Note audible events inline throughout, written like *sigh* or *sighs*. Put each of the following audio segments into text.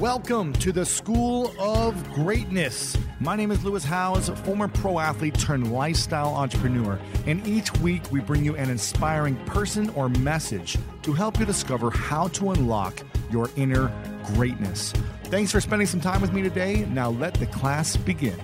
Welcome to the School of Greatness. My name is Lewis Howes, former pro athlete turned lifestyle entrepreneur, and each week we bring you an inspiring person or message to help you discover how to unlock your inner greatness. Thanks for spending some time with me today. Now let the class begin.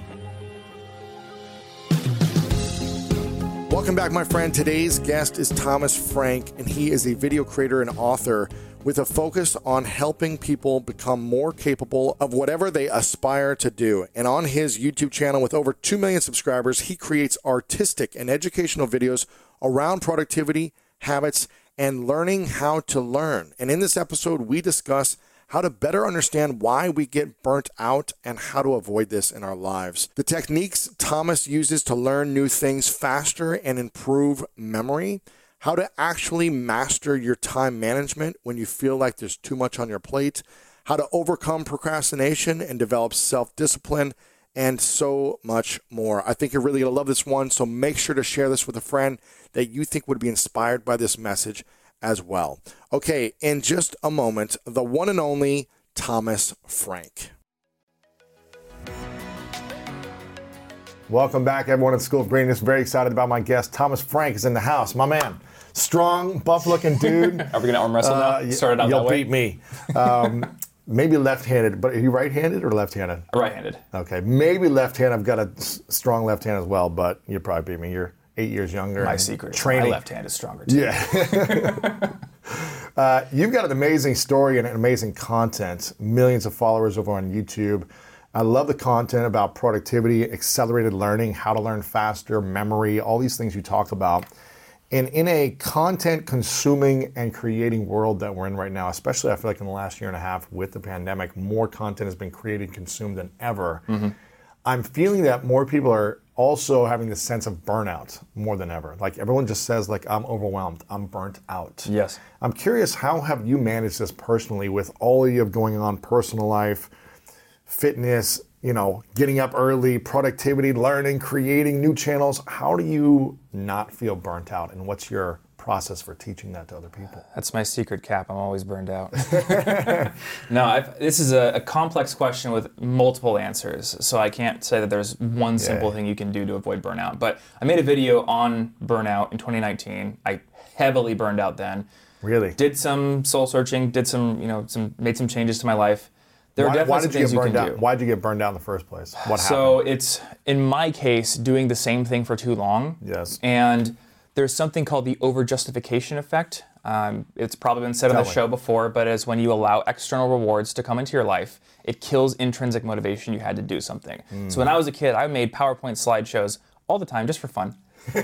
Welcome back, my friend. Today's guest is Thomas Frank, and he is a video creator and author with a focus on helping people become more capable of whatever they aspire to do. And on his YouTube channel with over 2 million subscribers, he creates artistic and educational videos around productivity, habits, and learning how to learn. And in this episode, we discuss how to better understand why we get burnt out and how to avoid this in our lives. The techniques Thomas uses to learn new things faster and improve memory how to actually master your time management when you feel like there's too much on your plate, how to overcome procrastination and develop self discipline, and so much more. I think you're really going to love this one, so make sure to share this with a friend that you think would be inspired by this message as well. Okay, in just a moment, the one and only Thomas Frank. Welcome back, everyone at School of Greatness. Very excited about my guest. Thomas Frank is in the house. My man strong, buff-looking dude. *laughs* Are we gonna arm wrestle now? Uh, Started out You'll beat me. Um, maybe left-handed, but are you right-handed or left-handed? Right-handed. Okay, maybe left-handed. I've got a strong left hand as well, but you probably beat me. You're eight years younger. My secret. Training. My left hand is stronger. Too. Yeah. *laughs* uh, you've got an amazing story and amazing content. Millions of followers over on YouTube. I love the content about productivity, accelerated learning, how to learn faster, memory, all these things you talk about. And in a content consuming and creating world that we're in right now, especially I feel like in the last year and a half with the pandemic, more content has been created, and consumed than ever. Mm-hmm. I'm feeling that more people are also having this sense of burnout more than ever. Like everyone just says, like I'm overwhelmed, I'm burnt out. Yes. I'm curious, how have you managed this personally with all of you have going on, personal life, fitness, you know, getting up early, productivity, learning, creating new channels. How do you not feel burnt out? And what's your process for teaching that to other people? That's my secret cap. I'm always burned out. *laughs* *laughs* no, I've, this is a, a, complex question with multiple answers. So I can't say that there's one simple yeah. thing you can do to avoid burnout. But I made a video on burnout in 2019. I heavily burned out then. Really? Did some soul searching, did some, you know, some made some changes to my life there why, are definitely why did you get burned you out? Why did you get burned out in the first place? What happened? So it's in my case doing the same thing for too long. Yes. And there's something called the over justification effect. Um, it's probably been said Tell on the me. show before, but it's when you allow external rewards to come into your life, it kills intrinsic motivation you had to do something. Mm. So when I was a kid, I made PowerPoint slideshows all the time just for fun.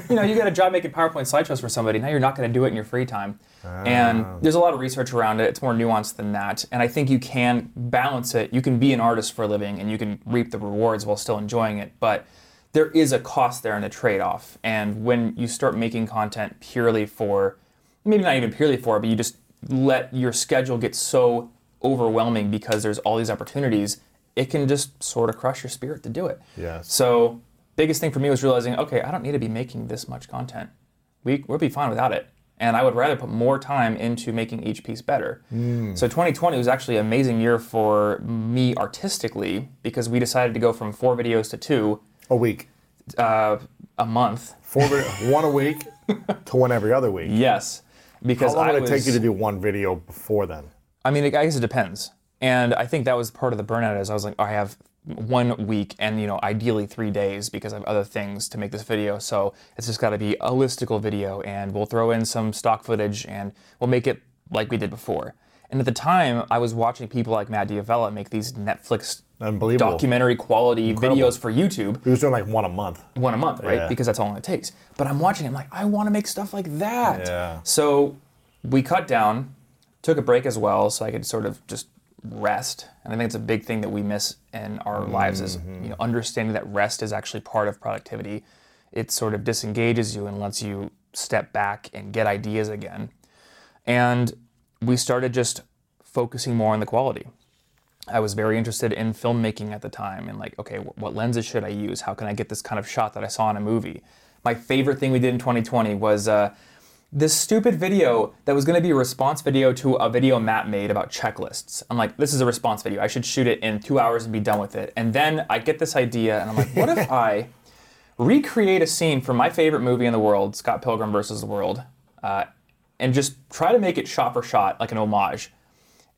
You know, you got a job making PowerPoint slideshows for somebody. Now you're not going to do it in your free time. And ah. there's a lot of research around it. It's more nuanced than that. And I think you can balance it. You can be an artist for a living and you can reap the rewards while still enjoying it. But there is a cost there and a trade off. And when you start making content purely for, maybe not even purely for, but you just let your schedule get so overwhelming because there's all these opportunities, it can just sort of crush your spirit to do it. Yes. So biggest thing for me was realizing, okay, I don't need to be making this much content. We, we'll be fine without it. And I would rather put more time into making each piece better. Mm. So 2020 was actually an amazing year for me artistically because we decided to go from four videos to two. A week. Uh, a month. Four, *laughs* one a week to one every other week. Yes. Because How long I would was, it take you to do one video before then? I mean, I guess it depends. And I think that was part of the burnout. Is I was like, I have one week and you know ideally three days because I have other things to make this video. So it's just got to be a listicle video, and we'll throw in some stock footage and we'll make it like we did before. And at the time, I was watching people like Matt D'Avella make these Netflix documentary quality Incredible. videos for YouTube. He was doing like one a month. One a month, right? Yeah. Because that's all it takes. But I'm watching him like, I want to make stuff like that. Yeah. So we cut down, took a break as well, so I could sort of just rest. And I think it's a big thing that we miss in our lives is you know, understanding that rest is actually part of productivity. It sort of disengages you and lets you step back and get ideas again. And we started just focusing more on the quality. I was very interested in filmmaking at the time and like, okay, what lenses should I use? How can I get this kind of shot that I saw in a movie? My favorite thing we did in 2020 was uh, this stupid video that was going to be a response video to a video Matt made about checklists. I'm like, this is a response video. I should shoot it in two hours and be done with it. And then I get this idea and I'm like, what if I *laughs* recreate a scene from my favorite movie in the world, Scott Pilgrim versus the World, uh, and just try to make it shot for shot like an homage.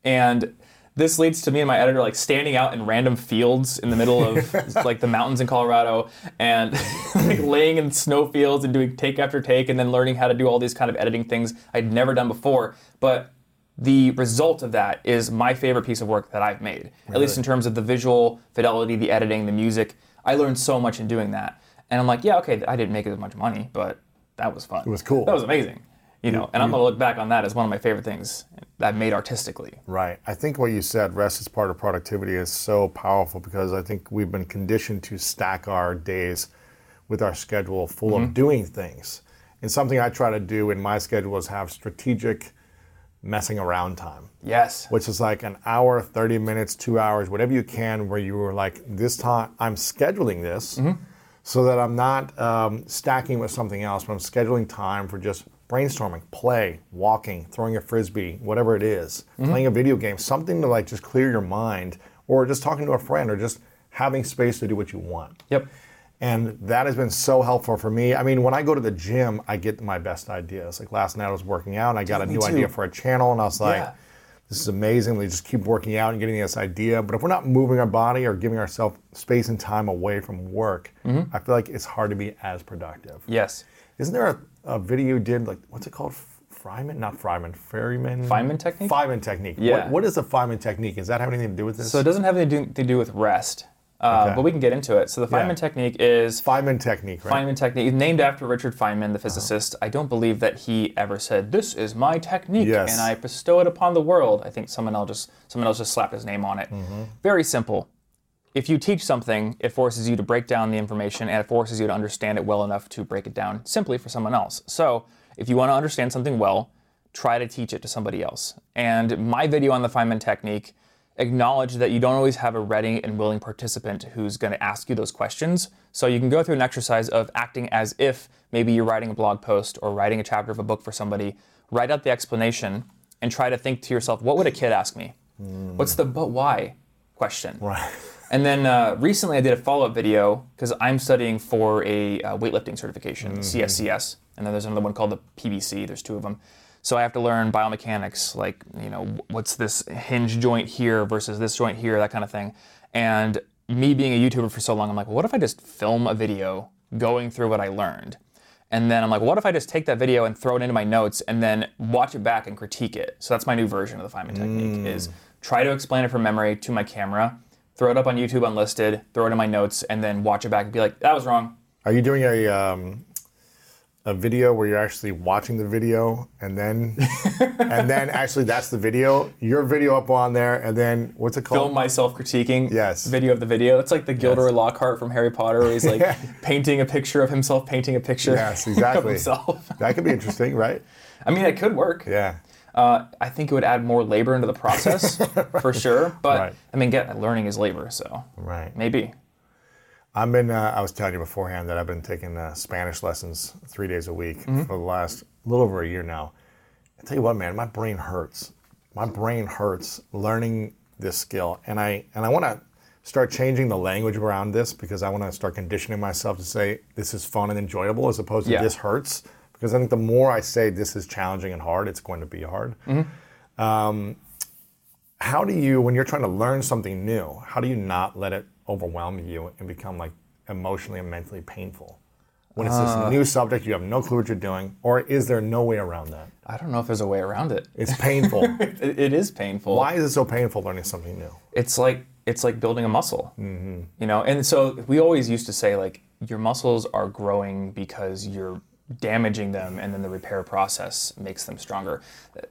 And this leads to me and my editor like standing out in random fields in the middle of *laughs* like the mountains in Colorado and *laughs* like laying in snow fields and doing take after take and then learning how to do all these kind of editing things I'd never done before. But the result of that is my favorite piece of work that I've made, at least in terms of the visual fidelity, the editing, the music. I learned so much in doing that. And I'm like, yeah, okay, I didn't make as much money, but that was fun. It was cool. That was amazing. You know, and I'm gonna look back on that as one of my favorite things that I've made artistically. Right. I think what you said, rest is part of productivity, is so powerful because I think we've been conditioned to stack our days with our schedule full of doing things. And something I try to do in my schedule is have strategic messing around time, Yes. which is like an hour, 30 minutes, two hours, whatever you can, where you were like, this time I'm scheduling this so that I'm not um, stacking with something else, but I'm scheduling time for just brainstorming, play, walking, throwing a frisbee, whatever it is, playing a video game, something to like just clear your mind, or just talking to a friend, or just having space to do what you want. Yep. And that has been so helpful for me. I mean, when I go to the gym, I get my best ideas. Like last night, I was working out and I got a new too. idea for a channel, and I was like, Yeah. this is amazing. We just keep working out and getting this idea. But if we're not moving our body or giving ourselves space and time away from work, Mm-hmm. I feel like it's hard to be as productive. Yes. Isn't there a, a video did, like, what's it called? Fryman? Not Fryman. Ferryman? Feynman technique? Feynman technique. Yeah. What, what is the Feynman technique? Does that have anything to do with this? So it doesn't have anything to do with rest, uh, Okay. but we can get into it. So the Yeah. Feynman technique is Feynman technique, right? Feynman technique, named after Richard Feynman, the physicist. I don't believe that he ever said, "This is my technique, Yes. and I bestow it upon the world." I think someone else just someone else just slapped his name on it. Mm-hmm. Very simple. If you teach something, it forces you to break down the information, and it forces you to understand it well enough to break it down simply for someone else. So, if you want to understand something well, try to teach it to somebody else. And my video on the Feynman technique acknowledged that you don't always have a ready and willing participant who's going to ask you those questions. So you can go through an exercise of acting as if maybe you're writing a blog post or writing a chapter of a book for somebody, write out the explanation and try to think to yourself, what would a kid ask me? Hmm. What's the but why question? Right. *laughs* And then uh, recently I did a follow up video because I'm studying for a uh, weightlifting certification, CSCS, and then there's another one called the PBC. There's two of them. So I have to learn biomechanics, like you know what's this hinge joint here versus this joint here, that kind of thing. And me being a YouTuber for so long, I'm like, well, what if I just film a video going through what I learned? And then I'm like, what if I just take that video and throw it into my notes and then watch it back and critique it? So that's my new version of the Feynman technique: is try to explain it from memory to my camera, throw it up on YouTube unlisted, throw it in my notes, and then watch it back and be like, that was wrong. Are you doing a um, a video where you're actually watching the video and then *laughs* and then actually that's the video? Your video up on there and then what's it called? Film myself critiquing Yes. video of the video. It's like the Gilderoy Lockhart from Harry Potter, where he's like *laughs* painting a picture of himself, painting a picture Yes, *laughs* of exactly. himself. that could be interesting, right? I mean, it could work. Yeah. Uh, I think it would add more labor into the process *laughs* for sure. But Right. I mean, get learning is labor, so Right. maybe. I've been. Uh, I was telling you beforehand that I've been taking uh, Spanish lessons three days a week Mm-hmm. for the last little over a year now. I tell you what, man, my brain hurts. My brain hurts learning this skill, and I and I want to start changing the language around this because I want to start conditioning myself to say this is fun and enjoyable as opposed to Yeah. this hurts. Because I think the more I say this is challenging and hard, it's going to be hard. Mm-hmm. Um, how do you, when you're trying to learn something new, how do you not let it overwhelm you and become like emotionally and mentally painful? When it's Uh. this new subject, you have no clue what you're doing, or is there no way around that? I don't know if there's a way around it. It's painful. *laughs* It, it is painful. Why is it so painful learning something new? it's like it's like building a muscle Mm-hmm. you know and so we always used to say like your muscles are growing because you're damaging them, and then the repair process makes them stronger.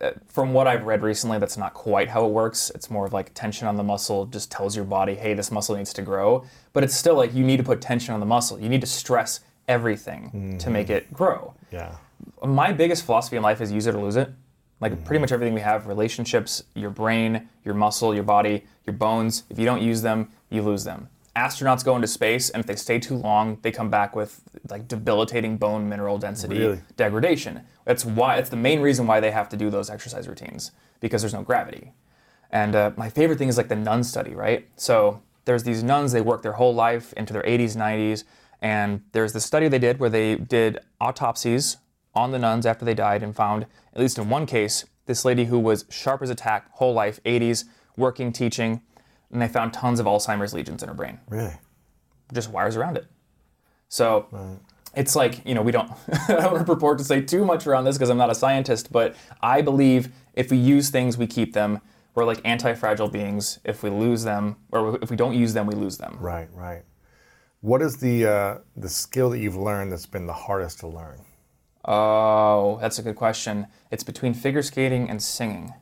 Uh, from what I've read recently, that's not quite how it works. It's more of like tension on the muscle just tells your body, hey, this muscle needs to grow. But it's still like you need to put tension on the muscle. You need to stress everything mm-hmm. to make it grow. Yeah. My biggest philosophy in life is use it or lose it. Like mm-hmm. pretty much everything we have relationships, your brain, your muscle, your body, your bones. If you don't use them, you lose them astronauts go into space and if they stay too long they come back with like debilitating bone mineral density really? degradation. That's why it's the main reason why they have to do those exercise routines because there's no gravity. And uh, my favorite thing is like the nun study right? So there's these nuns they work their whole life into their 80s 90s and there's this study they did where they did autopsies on the nuns after they died and found at least in one case this lady who was sharp as a tack whole life 80s working teaching and they found tons of Alzheimer's lesions in her brain. Really? Just wires around it. So right. it's like, you know, we don't, *laughs* I don't purport to say too much around this because I'm not a scientist, but I believe if we use things, we keep them. We're like anti fragile beings. If we lose them, or if we don't use them, we lose them. Right, right. What is the, uh, the skill that you've learned that's been the hardest to learn? Oh, that's a good question. It's between figure skating and singing.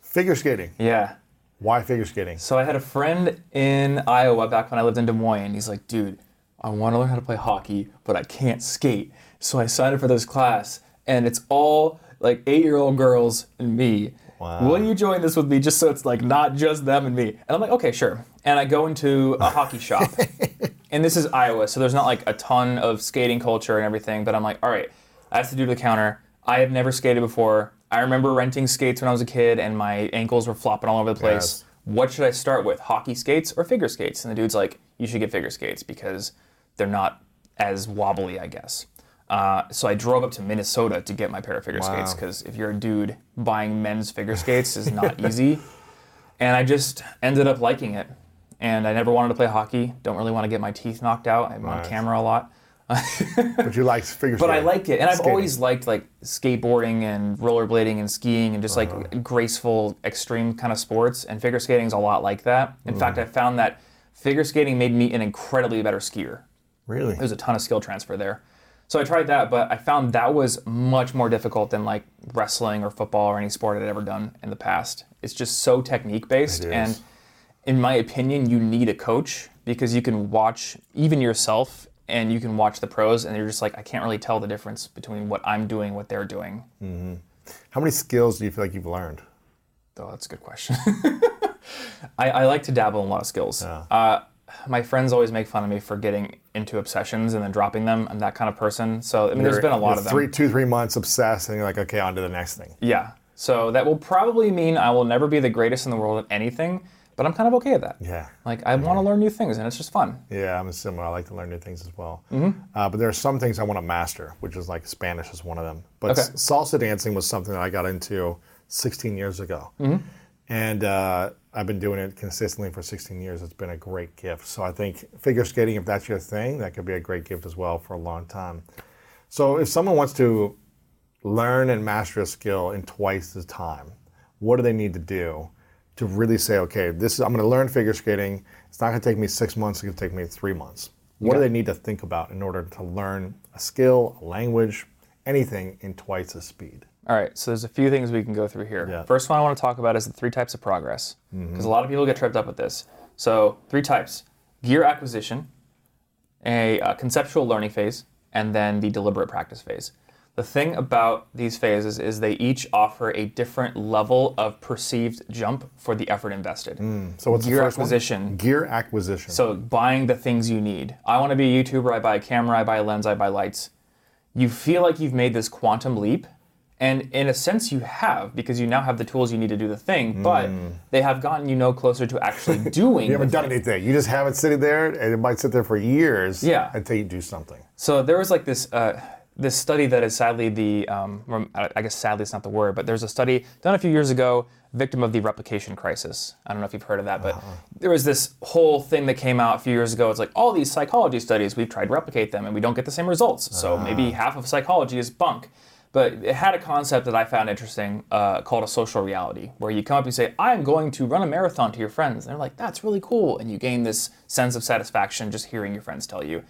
Figure skating? Yeah. Why figure skating? So I had a friend in Iowa back when I lived in Des Moines. He's like, dude, I want to learn how to play hockey, but I can't skate. So I signed up for this class, and it's all like eight-year-old girls and me. Wow. Will you join this with me just so it's like not just them and me? And I'm like, okay, sure. And I go into a hockey shop. *laughs* And this is Iowa, so there's not like a ton of skating culture and everything, but I'm like, all right, I have to do the counter. I have never skated before. I remember renting skates when I was a kid and my ankles were flopping all over the place. Yes. What should I start with, hockey skates or figure skates? And the dude's like, you should get figure skates because they're not as wobbly, I guess. Uh, so I drove up to Minnesota to get my pair of figure wow. skates because if you're a dude, buying men's figure skates is not *laughs* easy. And I just ended up liking it. And I never wanted to play hockey. Don't really want to get my teeth knocked out. I'm nice. on camera a lot but you like figure skating. *laughs* But I like it, and I've always liked like skateboarding and rollerblading and skiing and just uh-huh. like graceful, extreme kind of sports. And figure skating is a lot like that. In mm. fact, I found that figure skating made me an incredibly better skier. Really? There's a ton of skill transfer there. So I tried that, but I found that was much more difficult than like wrestling or football or any sport I'd ever done in the past. It's just so technique based, and in my opinion, you need a coach because you can watch even yourself and you can watch the pros and you're just like i can't really tell the difference between what i'm doing what they're doing. Mm-hmm. how many skills do you feel like you've learned? Oh that's a good question. *laughs* I, I, like to dabble in a lot of skills. Yeah. uh, my friends always make fun of me for getting into obsessions and then dropping them. I'm that kind of person. So i mean you're, there's been a lot of them. three two three months obsessed and you're like okay on to the next thing. Yeah. So that will probably mean i will never be the greatest in the world at anything but I'm kind of okay with that. Yeah. Like I want to learn new things, and it's just fun. Yeah, I'm similar. I like to learn new things as well. Mm-hmm. Uh, but there are some things I want to master, which is like Spanish is one of them. But okay. salsa dancing was something that I got into 16 years ago, mm-hmm. and uh, I've been doing it consistently for 16 years. It's been a great gift. So I think figure skating, if that's your thing, that could be a great gift as well for a long time. So if someone wants to learn and master a skill in twice the time, what do they need to do? To really say, okay, this is I'm going to learn figure skating. It's not going to take me six months. It's going to take me three months. What yeah. do they need to think about in order to learn a skill, a language, anything in twice the speed? All right, so there's a few things we can go through here. Yeah. First one I want to talk about is the three types of progress, because mm-hmm. a lot of people get tripped up with this. So three types: gear acquisition, a, a conceptual learning phase, and then the deliberate practice phase. The thing about these phases is they each offer a different level of perceived jump for the effort invested. Mm. So what's gear acquisition? One? Gear acquisition. So buying the things you need. I want to be a YouTuber. I buy a camera. I buy a lens. I buy lights. You feel like you've made this quantum leap, and in a sense, you have because you now have the tools you need to do the thing. But mm. they have gotten you no closer to actually *laughs* doing. you haven't done thing. anything. You just have it sitting there, and it might sit there for years. Yeah. Until you do something. So there was like this. Uh, this study that is sadly the, um, I guess sadly it's not the word, but there's a study done a few years ago, victim of the replication crisis. I don't know if you've heard of that, but uh-huh. there was this whole thing that came out a few years ago. It's like all these psychology studies, we've tried to replicate them and we don't get the same results. So uh-huh. maybe half of psychology is bunk. But it had a concept that I found interesting uh, called a social reality, where you come up and say, I'm going to run a marathon to your friends. And they're like, that's really cool. And you gain this sense of satisfaction just hearing your friends tell you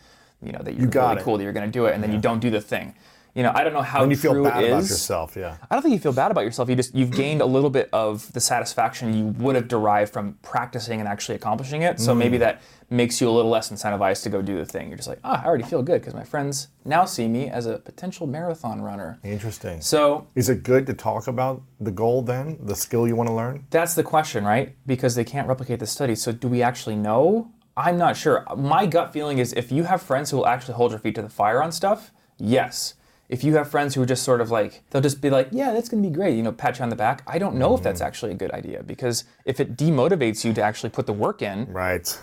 you know that you're you really it. cool that you're going to do it, and then yeah. you don't do the thing. you know, I don't know how When you true feel bad about yourself, yeah. I don't think you feel bad about yourself. You just you've gained a little bit of the satisfaction you would have derived from practicing and actually accomplishing it. So Mm. maybe that makes you a little less incentivized to go do the thing. You're just like, ah, I already feel good because my friends now see me as a potential marathon runner. Interesting. So Is it good to talk about the goal then, the skill you want to learn? that's the question, right? Because they can't replicate the study. So do we actually know? I'm not sure. My gut feeling is if you have friends who will actually hold your feet to the fire on stuff, yes. If you have friends who are just sort of like, they'll just be like, yeah, that's going to be great, you know, pat you on the back. I don't know if that's actually a good idea because if it demotivates you to actually put the work in, Right.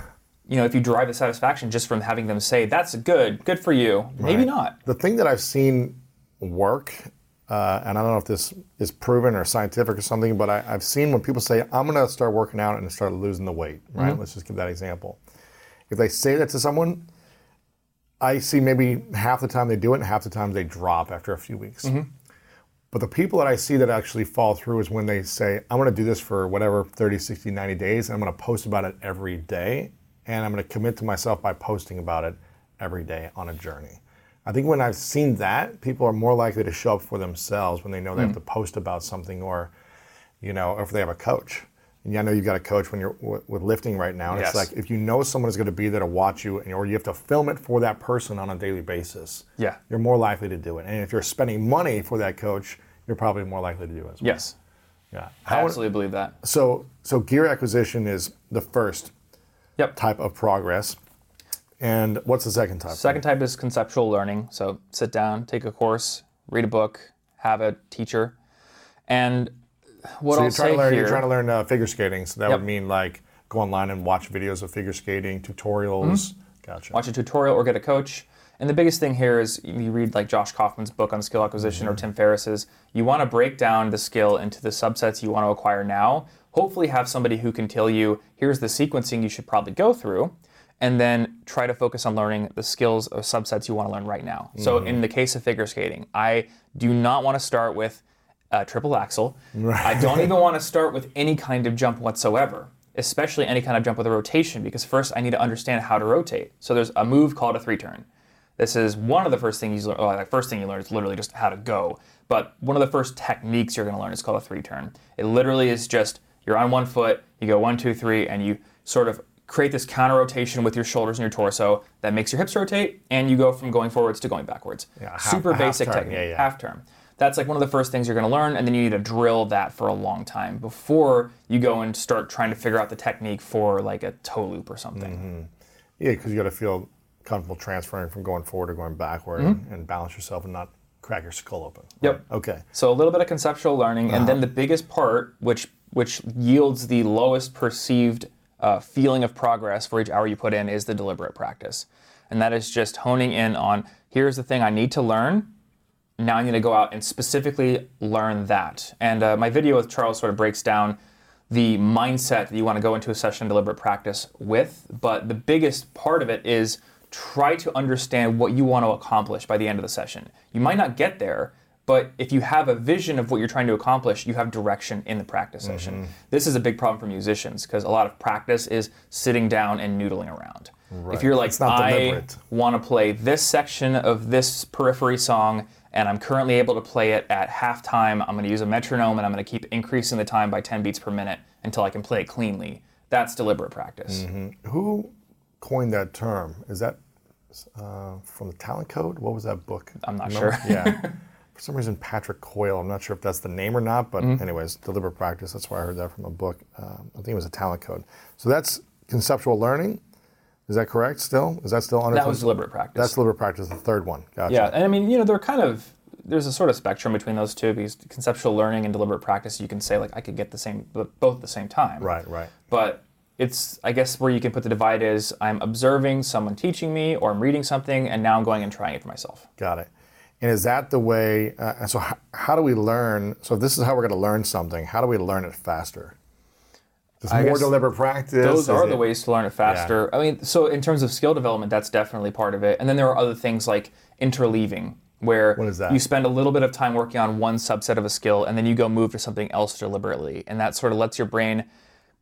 you know, if you derive the satisfaction just from having them say, that's good, good for you, maybe not. The thing that I've seen work, uh, and I don't know if this is proven or scientific or something, but I, I've seen when people say, I'm going to start working out and start losing the weight, right? Mm-hmm. Let's just give that example. If they say that to someone, I see maybe half the time they do it and half the time they drop after a few weeks. Mm-hmm. But the people that I see that actually fall through is when they say, I'm going to do this for whatever 30, 60, 90 days, and I'm going to post about it every day, and I'm going to commit to myself by posting about it every day on a journey. I think when I've seen that, people are more likely to show up for themselves when they know they Mm. have to post about something or, you know, if they have a coach. And yeah, I know you've got a coach when you're w- with lifting right now. And Yes. it's like if you know someone is going to be there to watch you, and, or you have to film it for that person on a daily basis, Yeah. you're more likely to do it. And if you're spending money for that coach, you're probably more likely to do it as well. Yes, Yeah. I How, absolutely believe that. so, so gear acquisition is the first Yep. type of progress. And what's the second type? Second type is conceptual learning. So sit down, take a course, read a book, have a teacher. And what So I'll you're trying say to learn. here, You're trying to learn uh, figure skating. So that Yep. would mean like go online and watch videos of figure skating tutorials. Gotcha. Mm-hmm. watch a tutorial or get a coach. And the biggest thing here is you read like Josh Kaufman's book on skill acquisition or Tim Ferriss's. You want to break down the skill into the subsets you want to acquire now. Hopefully, have somebody who can tell you here's the sequencing you should probably go through, and then try to focus on learning the skills or subsets you want to learn right now. So, in the case of figure skating, I do not want to start with uh, triple axel. I don't even want to start with any kind of jump whatsoever, especially any kind of jump with a rotation, because first I need to understand how to rotate. So there's a move called a three turn. This is one of the first things you learn. Well, the first thing you learn is literally just how to go. But one of the first techniques you're going to learn is called a three turn. It literally is just you're on one foot, you go one, two, three, and you sort of create this counter rotation with your shoulders and your torso that makes your hips rotate, and you go from going forwards to going backwards. Yeah, half- Super half basic turn, technique. yeah, yeah. Half turn. That's like one of the first things you're going to learn, and then you need to drill that for a long time before you go and start trying to figure out the technique for like a toe loop or something. Mm-hmm. Yeah, because you got to feel comfortable transferring from going forward or going backward and, and balance yourself and not crack your skull open. Mm-hmm. Yep. Okay. So a little bit of conceptual learning, and Uh-huh. then the biggest part, which which yields the lowest perceived uh, feeling of progress for each hour you put in, is the deliberate practice, and that is just honing in on here's the thing I need to learn. Now I'm going to go out and specifically learn that. And uh, my video with Charles sort of breaks down the mindset that you want to go into a session of deliberate practice with. But the biggest part of it is try to understand what you want to accomplish by the end of the session. You might not get there, but if you have a vision of what you're trying to accomplish, you have direction in the practice session. This is a big problem for musicians because a lot of practice is sitting down and noodling around. If you're like, I want to play this section of this periphery song and I'm currently able to play it at halftime. I'm going to use a metronome and I'm going to keep increasing the time by 10 beats per minute until I can play it cleanly. That's deliberate practice. Who coined that term? Is that uh, from the Talent Code? What was that book? I'm not Remember? sure. yeah. *laughs* For some reason, Patrick Coyle. I'm not sure if that's the name or not, but Mm-hmm. anyways, deliberate practice. That's why I heard that from a book. Um, I think it was a Talent Code. So that's conceptual learning. Is that correct? Still, is that still under? That was deliberate practice. That's deliberate practice. The third one. Gotcha. Yeah, and I mean, you know, they're kind of there's a sort of spectrum between those two because conceptual learning and deliberate practice, you can say like I could get the same both at the same time. Right. Right. But it's I guess where you can put the divide is I'm observing someone teaching me or I'm reading something and now I'm going and trying it for myself. Got it. And is that the way? Uh, and so, how, how do we learn? So, if this is how we're going to learn something. How do we learn it faster? Just I more deliberate practice. Those are it- the ways to learn it faster. I mean, so in terms of skill development, that's definitely part of it. And then there are other things like interleaving, where What is that? you spend a little bit of time working on one subset of a skill and then you go move to something else deliberately. And that sort of lets your brain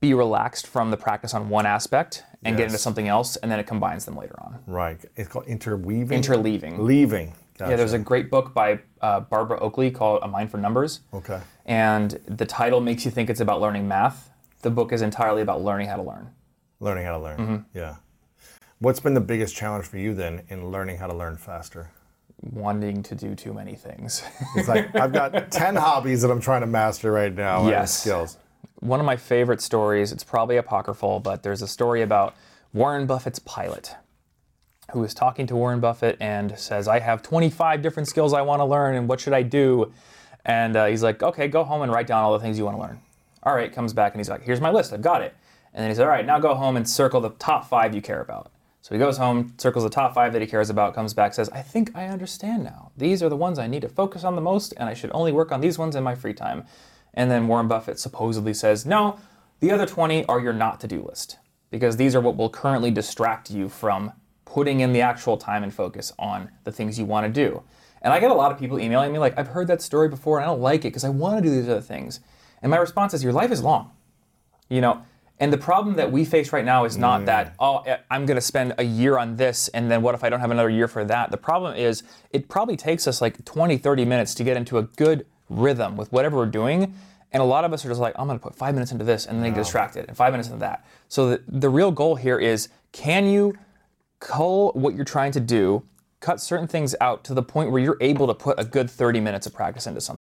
be relaxed from the practice on one aspect and get into something else, and then it combines them later on. Right. It's called interweaving. Interleaving. Leaving. Yeah, there's a great book by uh, Barbara Oakley called A Mind for Numbers. Okay. And the title makes you think it's about learning math. The book is entirely about learning how to learn. Learning how to learn. Mm-hmm. Yeah. What's been the biggest challenge for you then in learning how to learn faster? Wanting to do too many things. It's like *laughs* I've got 10 hobbies that I'm trying to master right now. and Yes. Skills. One of my favorite stories, it's probably apocryphal, but there's a story about Warren Buffett's pilot who is talking to Warren Buffett and says, I have 25 different skills I want to learn, and what should I do? And uh, he's like, okay, go home and write down all the things you want to learn. All right, comes back and he's like, here's my list, I've got it. And then he said, all right, now go home and circle the top five you care about. So he goes home, circles the top five that he cares about, comes back, says, I think I understand now. These are the ones I need to focus on the most, and I should only work on these ones in my free time. And then Warren Buffett supposedly says, no, the other 20 are your not to do list, because these are what will currently distract you from putting in the actual time and focus on the things you want to do. And I get a lot of people emailing me like, I've heard that story before and I don't like it because I want to do these other things. And my response is, your life is long. You know, and the problem that we face right now is not that, oh, eh, I'm going to spend a year on this, and then what if I don't have another year for that? The problem is, it probably takes us like 20, 30 minutes to get into a good rhythm with whatever we're doing. And a lot of us are just like, I'm going to put five minutes into this, and then get distracted, and five minutes into that. So the, the real goal here is can you cull what you're trying to do, cut certain things out to the point where you're able to put a good 30 minutes of practice into something?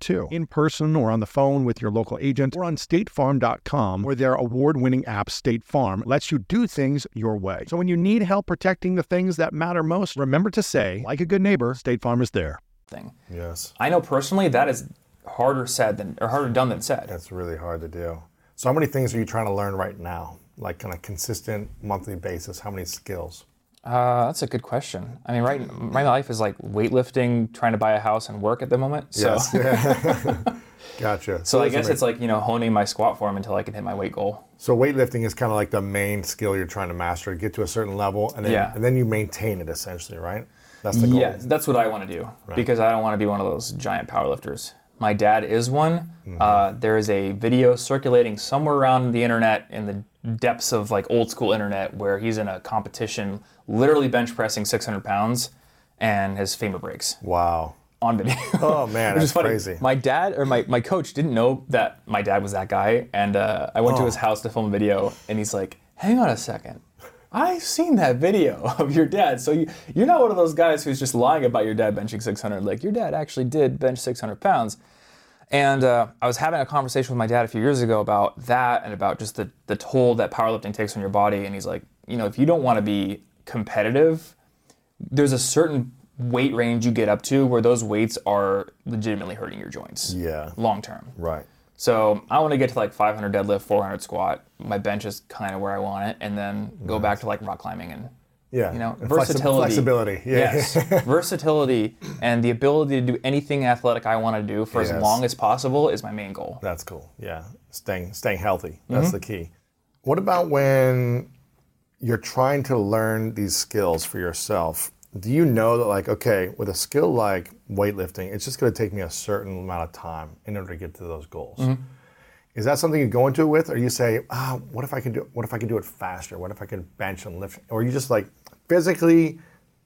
too. In person or on the phone with your local agent or on statefarm.com where their award-winning app State Farm lets you do things your way. So when you need help protecting the things that matter most, remember to say, like a good neighbor, State Farm is there. Thing. Yes. I know personally that is harder said than or harder done than said. That's really hard to do. So, how many things are you trying to learn right now? Like on a consistent monthly basis, how many skills? Uh, that's a good question. I mean, right, my life is like weightlifting, trying to buy a house, and work at the moment. So, *laughs* *laughs* gotcha. so I guess it's like you know honing my squat form until I can hit my weight goal. So weightlifting is kind of like the main skill you're trying to master, get to a certain level, and then Yeah. and then you maintain it essentially, right? That's the goal. Yeah, that's what I want to do because I don't want to be one of those giant powerlifters. My dad is one. Uh, there is a video circulating somewhere around the internet in the depths of like old school internet where he's in a competition, literally bench pressing 600 pounds, and his femur breaks Wow. on video. Oh man, *laughs* that's crazy. My dad or my, my coach didn't know that my dad was that guy, and uh, I went to his house to film a video, and he's like, "Hang on a second, I've seen that video *laughs* of your dad. So you, you're not one of those guys who's just lying about your dad benching 600. Like your dad actually did bench 600 pounds." And uh, I was having a conversation with my dad a few years ago about that and about just the, the toll that powerlifting takes on your body. And he's like, you know, if you don't want to be competitive, there's a certain weight range you get up to where those weights are legitimately hurting your joints. Yeah. Long term. Right. So I want to get to like 500 deadlift, 400 squat. My bench is kind of where I want it, and then go back to like rock climbing and Yeah. you know And versatility. Flexibility. Yeah. Yes, *laughs* versatility and the ability to do anything athletic I want to do for Yes. as long as possible is my main goal. That's cool. Yeah, staying staying healthy. That's Mm-hmm. the key. What about when you're trying to learn these skills for yourself? Do you know that like okay, with a skill like weightlifting, it's just going to take me a certain amount of time in order to get to those goals? Mm-hmm. Is that something you go into it with, or you say, ah, what if I can do? What if I can do it faster? What if I can bench and lift? Or you just like physically,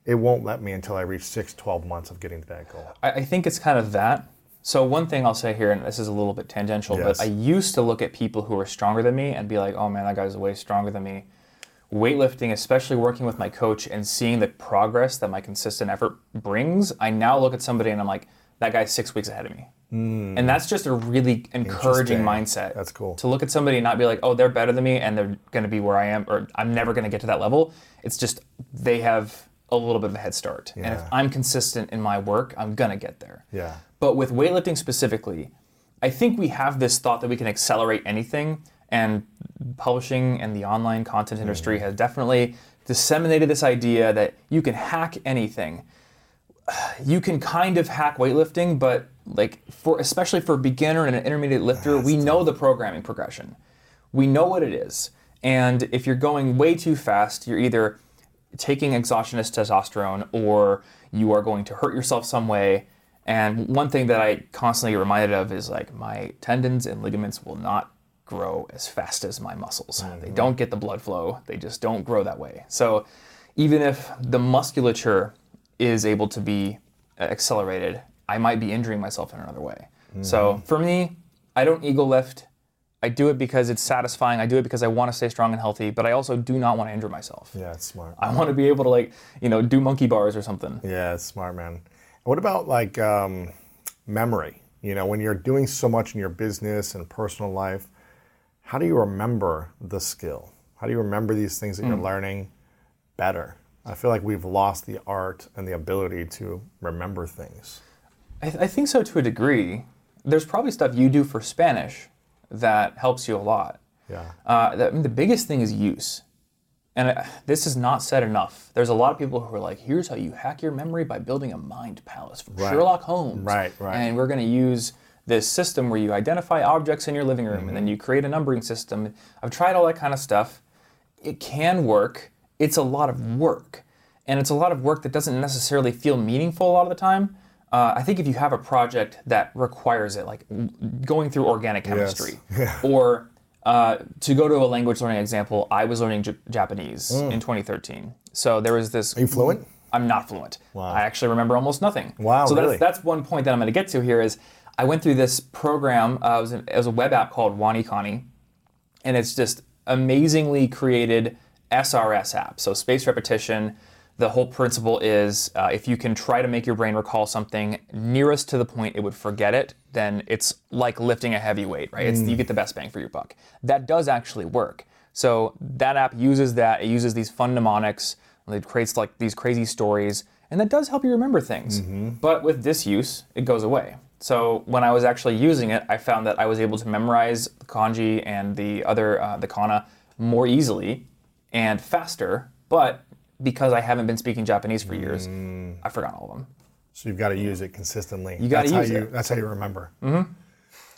it won't let me until I reach six, 12 months of getting to that goal. I, I think it's kind of that. So one thing I'll say here, and this is a little bit tangential, Yes. but I used to look at people who were stronger than me and be like, "Oh man, that guy's way stronger than me." Weightlifting, especially working with my coach and seeing the progress that my consistent effort brings, I now look at somebody and I'm like, "That guy's six weeks ahead of me." Hmm. And that's just a really encouraging. Mindset. That's cool. To look at somebody and not be like, "Oh, they're better than me and they're going to be where I am," or "I'm never going to get to that level." It's just they have a little bit of a head start, and if I'm consistent in my work, I'm gonna get there. Yeah. But with weightlifting specifically, I think we have this thought that we can accelerate anything, and publishing and the online content industry mm-hmm. has definitely disseminated this idea that you can hack anything. *sighs* You can kind of hack weightlifting, but like for especially for a beginner and an intermediate ah, lifter, we know the programming progression. We know what it is. And if you're going way too fast, you're either taking exogenous testosterone or you are going to hurt yourself some way. And one thing that I constantly get reminded of is like my tendons and ligaments will not grow as fast as my muscles. They don't get the blood flow, they just don't grow that way. So even if the musculature is able to be uh, accelerated, I might be injuring myself in another way. So for me, I don't ego lift. I do it because it's satisfying. I do it because I want to stay strong and healthy, but I also do not want to injure myself. Yeah, it's smart. I want to be able to like, you know, do monkey bars or something. Yeah, it's smart, man. What about like um, memory? You know, when you're doing so much in your business and personal life, how do you remember the skill? How do you remember these things that you're learning better? I feel like we've lost the art and the ability to remember things. I, I think so to a degree. There's probably stuff you do for Spanish that helps you a lot. Yeah. Uh, the, I mean, the biggest thing is use. And uh, this is not said enough. There's a lot of people who are like, here's how you hack your memory by building a mind palace from Right. Sherlock Holmes. Right, right. And we're going to use this system where you identify objects in your living room Mm-hmm. and then you create a numbering system. I've tried all that kind of stuff. It can work. It's a lot of work. And it's a lot of work that doesn't necessarily feel meaningful a lot of the time. Uh, I think if you have a project that requires it, like going through organic chemistry, *laughs* or uh, to go to a language learning example, I was learning J- Japanese in 2013. So there was this. Mm. Are you fluent? I'm not fluent. Wow. I actually remember almost nothing. Wow, So really? that's, that's one point that I'm going to get to here is I went through this program. Uh, it, was an, it was a web app called WaniKani, and it's just amazingly created SRS app. So space repetition. The whole principle is uh, if you can try to make your brain recall something nearest to the point it would forget it, then it's like lifting a heavy weight, right? It's, you get the best bang for your buck. That does actually work. So that app uses that. It uses these fun mnemonics. and It creates like these crazy stories, and that does help you remember things. But with disuse, it goes away. So when I was actually using it, I found that I was able to memorize the kanji and the other uh, the kana more easily and faster. But because I haven't been speaking Japanese for years, I forgot all of them. So you've got to use it consistently. You gotta use you, it. That's how you remember.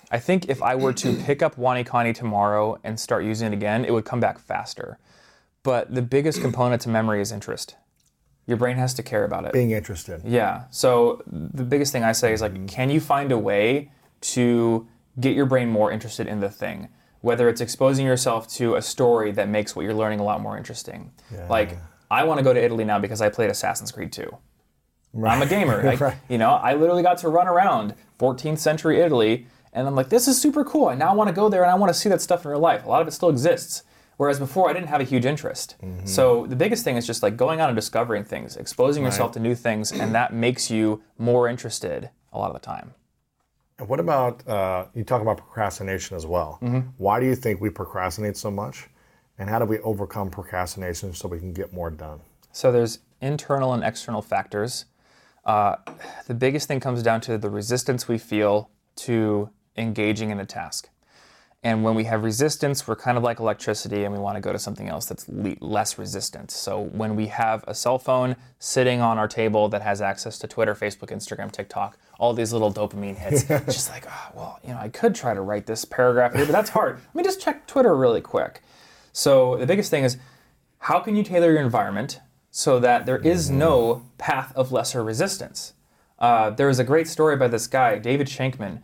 I think if I were to pick up WaniKani tomorrow and start using it again, it would come back faster. But the biggest component to memory is interest. Your brain has to care about it. Being interested. Yeah. So the biggest thing I say is like, mm-hmm. can you find a way to get your brain more interested in the thing? Whether it's exposing yourself to a story that makes what you're learning a lot more interesting. Like, I want to go to Italy now because I played Assassin's Creed 2. I'm a gamer. *laughs* Right. You know, I literally got to run around 14th century Italy, and I'm like, this is super cool. I now want to go there and I want to see that stuff in real life. A lot of it still exists. Whereas before, I didn't have a huge interest. So the biggest thing is just like going out and discovering things, exposing yourself to new things, and that makes you more interested a lot of the time. And what about uh, you talk about procrastination as well? Mm-hmm. Why do you think we procrastinate so much? And how do we overcome procrastination so we can get more done? So there's internal and external factors. Uh, the biggest thing comes down to the resistance we feel to engaging in a task. And when we have resistance, we're kind of like electricity and we want to go to something else that's le- less resistant. So when we have a cell phone sitting on our table that has access to Twitter, Facebook, Instagram, TikTok, all these little dopamine hits, *laughs* it's just like, oh, well, you know, I could try to write this paragraph here, but that's hard. Let me just check Twitter really quick. So the biggest thing is how can you tailor your environment so that there is no path of lesser resistance? Uh, there was a great story by this guy, David Shankman.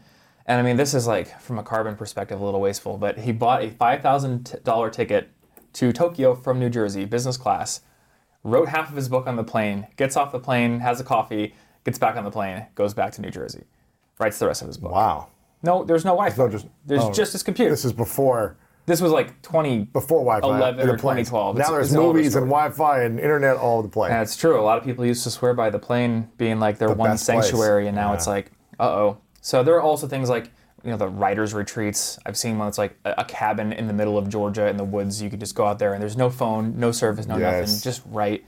And I mean, this is like, from a carbon perspective, a little wasteful, but he bought a $5,000 ticket to Tokyo from New Jersey, business class, wrote half of his book on the plane, gets off the plane, has a coffee, gets back on the plane, goes back to New Jersey, writes the rest of his book. Wow. No, there's no Wi-Fi. Just- there's oh, just his computer. This is before This was like 20 before Wi-Fi. 11 or 2012. Now It's- there's it's movies and Wi-Fi and internet all over the place. That's true. A lot of people used to swear by the plane being like their one best place. sanctuary, and now Yeah. it's like, uh oh. So there are also things like you know the writers' retreats. I've seen one that's like a, a cabin in the middle of Georgia in the woods. You could just go out there, and there's no phone, no service, no Yes. nothing. Just write.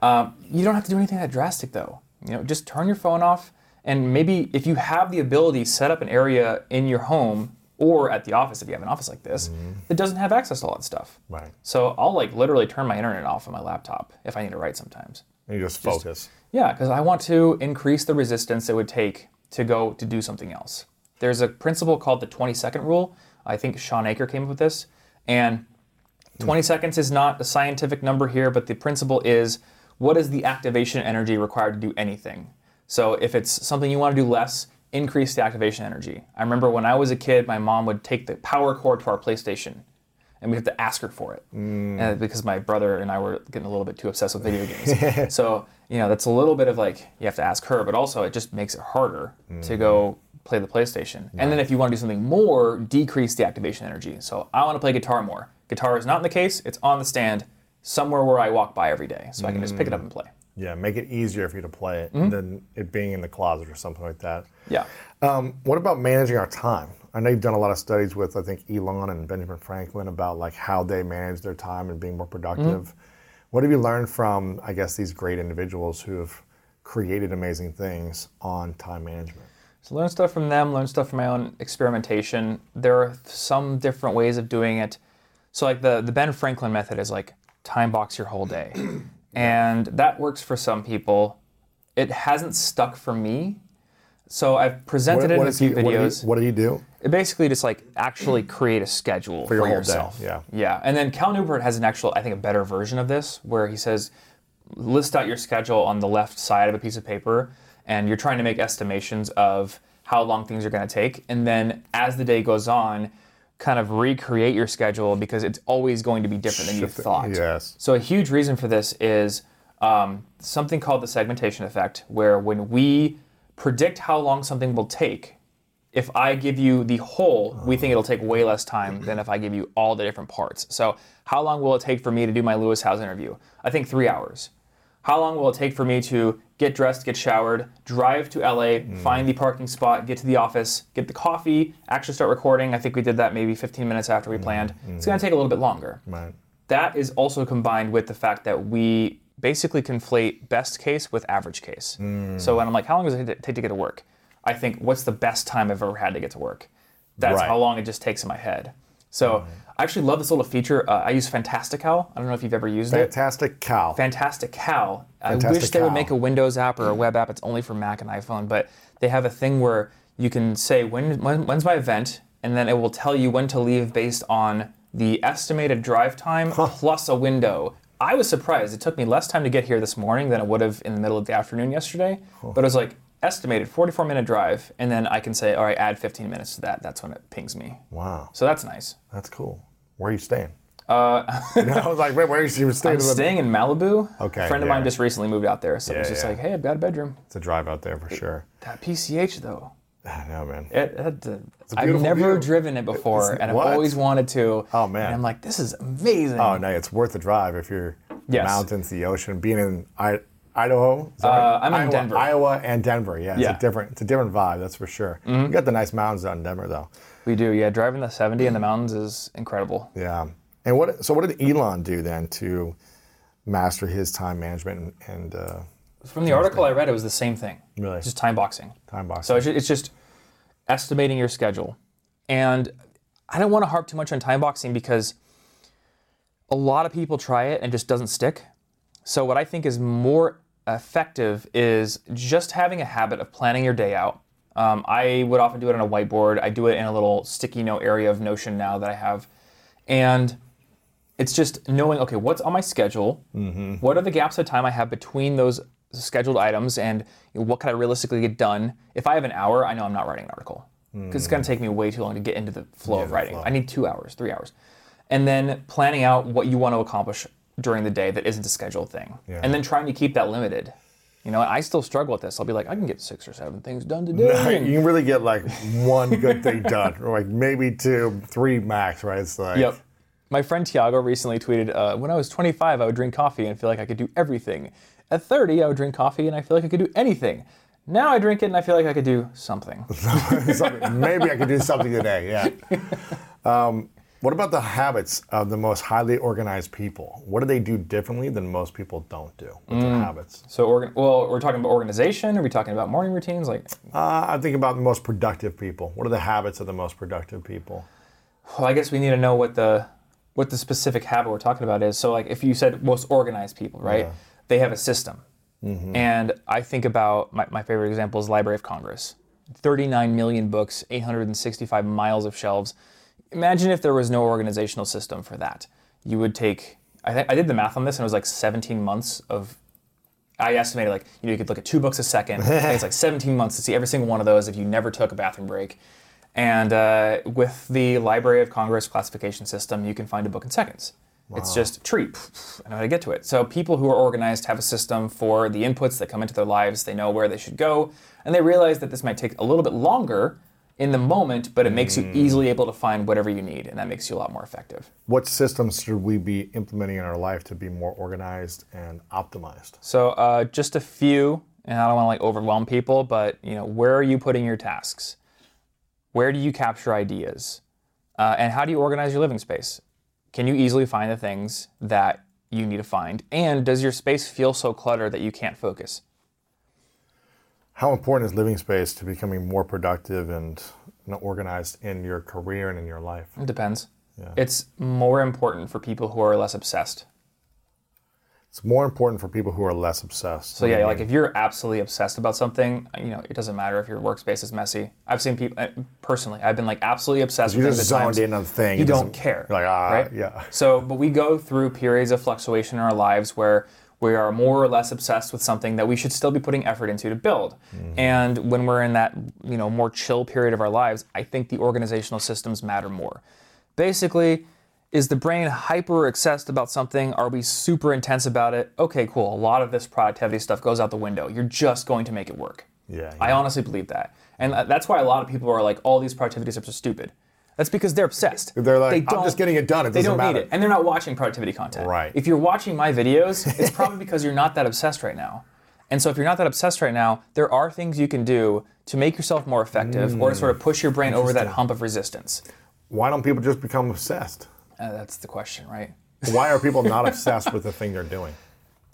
Um, you don't have to do anything that drastic though. You know, just turn your phone off, and maybe if you have the ability, set up an area in your home or at the office if you have an office like this that doesn't have access to all that stuff. Right. So I'll like literally turn my internet off on my laptop if I need to write sometimes. And you just focus. Yeah, because I want to increase the resistance it would take to go to do something else. There's a principle called the 20 second rule. I think Shawn Achor came up with this. And 20 seconds is not a scientific number here, but the principle is what is the activation energy required to do anything? So if it's something you want to do less, increase the activation energy. I remember when I was a kid, my mom would take the power cord to our PlayStation and we'd have to ask her for it and because my brother and I were getting a little bit too obsessed with video *laughs* games. so you know that's a little bit of like you have to ask her, but also it just makes it harder to go play the PlayStation. And then if you want to do something more, decrease the activation energy. So I want to play guitar more. Guitar is not in the case; it's on the stand somewhere where I walk by every day, so I can just pick it up and play. Yeah, make it easier for you to play it Mm-hmm. than it being in the closet or something like that. Yeah. Um, what about managing our time? I know you've done a lot of studies with, I think, Elon and Benjamin Franklin about like how they manage their time and being more productive. Mm-hmm. What have you learned from, I guess, these great individuals who have created amazing things on time management? So learn stuff from them, learn stuff from my own experimentation. There are some different ways of doing it. So like the the Ben Franklin method is like time box your whole day. *clears throat* and that works for some people. It hasn't stuck for me. So I've presented it in a few he, what, did videos. he, what did he do? It basically just like actually create a schedule for, your whole day, yourself. yeah. Yeah. And then Cal Newport has an actual, I think, a better version of this where he says, list out your schedule on the left side of a piece of paper, and you're trying to make estimations of how long things are going to take. And then as the day goes on, kind of recreate your schedule because it's always going to be different than you thought. yes. So a huge reason for this is um, something called the segmentation effect, where when we predict how long something will take, if I give you the whole, we think it'll take way less time than if I give you all the different parts. So how long will it take for me to do my Lewis Howes interview? I think three hours. How long will it take for me to get dressed, get showered, drive to LA, find the parking spot, get to the office, get the coffee, actually start recording? I think we did that maybe 15 minutes after we planned. It's going to take a little bit longer. Right. That is also combined with the fact that we basically conflate best case with average case. So when I'm like, how long does it take to get to work? I think, what's the best time I've ever had to get to work? That's Right. how long it just takes in my head. So I actually love this little feature. Uh, I use Fantastical. I don't know if you've ever used it. Fantastic cow. Fantastic Cal. I Fantastic wish they would make a Windows app or a web app. It's only for Mac and iPhone, but they have a thing where you can say when, when when's my event, and then it will tell you when to leave based on the estimated drive time plus a window. I was surprised. It took me less time to get here this morning than it would have in the middle of the afternoon yesterday. But it was like estimated 44 minute drive, and then I can say, all right, add 15 minutes to that. That's when it pings me. wow, So that's nice. that's cool. Where are you staying? Uh, *laughs* I was like, wait, where are you staying? *laughs* I'm staying in Malibu. Okay, A friend of yeah. mine just recently moved out there, so it was just yeah. like, hey, I've got a bedroom. It's a drive out there for sure. That PCH though, I know, man. it, it, uh, I've never view. driven it before, It's- and what? I've always wanted to. Oh, man. And I'm like, this is amazing. Oh no, it's worth the drive if you're the mountains, the ocean, being in. I Idaho. Uh, right? I'm in Iowa, Denver. Iowa and Denver. Yeah, it's Yeah. a different. It's a different vibe. That's for sure. You got the nice mountains out in Denver, though. We do, yeah. Driving the 70 in the mountains is incredible. Yeah. And what? So what did Elon do then to master his time management and, and uh, From the article I read, it was the same thing. Really? Just time boxing. time boxing? So it's ju- it's just estimating your schedule. And I don't want to harp too much on time boxing because a lot of people try it and it just doesn't stick. So what I think is more effective is just having a habit of planning your day out. Um, I would often do it on a whiteboard. I do it in a little sticky note area of Notion now that I have. And it's just knowing, okay, what's on my schedule? What are the gaps of time I have between those scheduled items? And you know, what can I realistically get done? If I have an hour, I know I'm not writing an article because it's going to take me way too long to get into the flow of writing. I need two hours, three hours. And then planning out what you want to accomplish during the day that isn't a scheduled thing. And then trying to keep that limited. You know, I still struggle with this. I'll be like, I can get six or seven things done today. you can really get like one good thing done, or like maybe two, three max, right? It's like Yep. My friend Tiago recently tweeted, uh, when I was 25, I would drink coffee and feel like I could do everything. At 30, I would drink coffee and I feel like I could do anything. Now I drink it and I feel like I could do something. *laughs* something- maybe I could do something today. Yeah. *laughs* Um, what about the habits of the most highly organized people? What do they do differently than most people don't do with Mm. their habits? So, organ- well, we're talking about organization. Are we talking about morning routines? Like, Uh, I think about the most productive people. What are the habits of the most productive people? well, I guess we need to know what the what the specific habit we're talking about is. So, like, if you said most organized people, right? They have a system, and I think about my, my favorite example is Library of Congress, 39 million books, 865 miles of shelves. Imagine if there was no organizational system for that. You would take. I, th- I did the math on this, and it was like 17 months of I estimated like you know you could look at two books a second. It's like *laughs* 17 months to see every single one of those if you never took a bathroom break. And uh, with the Library of Congress classification system, you can find a book in seconds. It's just tree. I know how to get to it. So people who are organized have a system for the inputs that come into their lives. They know where they should go, and they realize that this might take a little bit longer in the moment, but it makes you easily able to find whatever you need, and that makes you a lot more effective. What systems should we be implementing in our life to be more organized and optimized? So uh, just a few, and I don't want to like overwhelm people, but you know, where are you putting your tasks? Where do you capture ideas? Uh, and how do you organize your living space? Can you easily find the things that you need to find? And does your space feel so cluttered that you can't focus? How important is living space to becoming more productive and organized in your career and in your life? It depends. It's more important for people who are less obsessed. It's more important for people who are less obsessed. So yeah, like if you're absolutely obsessed about something, you know, it doesn't matter if your workspace is messy. I've seen people uh, personally. I've been like absolutely obsessed you with just zoned in on the thing. You don't care. You're like ah right? yeah. So, but we go through periods of fluctuation in our lives where we are more or less obsessed with something that we should still be putting effort into to build. And when we're in that, you know, more chill period of our lives, I think the organizational systems matter more. Basically, is the brain hyper obsessed about something? Are we super intense about it? Okay, cool. A lot of this productivity stuff goes out the window. You're just going to make it work. Yeah, I honestly believe that. And uh, that's why a lot of people are like, all these productivity steps are stupid. That's because they're obsessed. They're like, They "I'm just getting it done, it they doesn't don't matter." need it, and they're not watching productivity content. Right. If you're watching my videos, *laughs* it's probably because you're not that obsessed right now. And so, if you're not that obsessed right now, there are things you can do to make yourself more effective, or to sort of push your brain over that hump of resistance. Why don't people just become obsessed? Uh, that's the question, right? *laughs* Why are people not obsessed with the thing they're doing?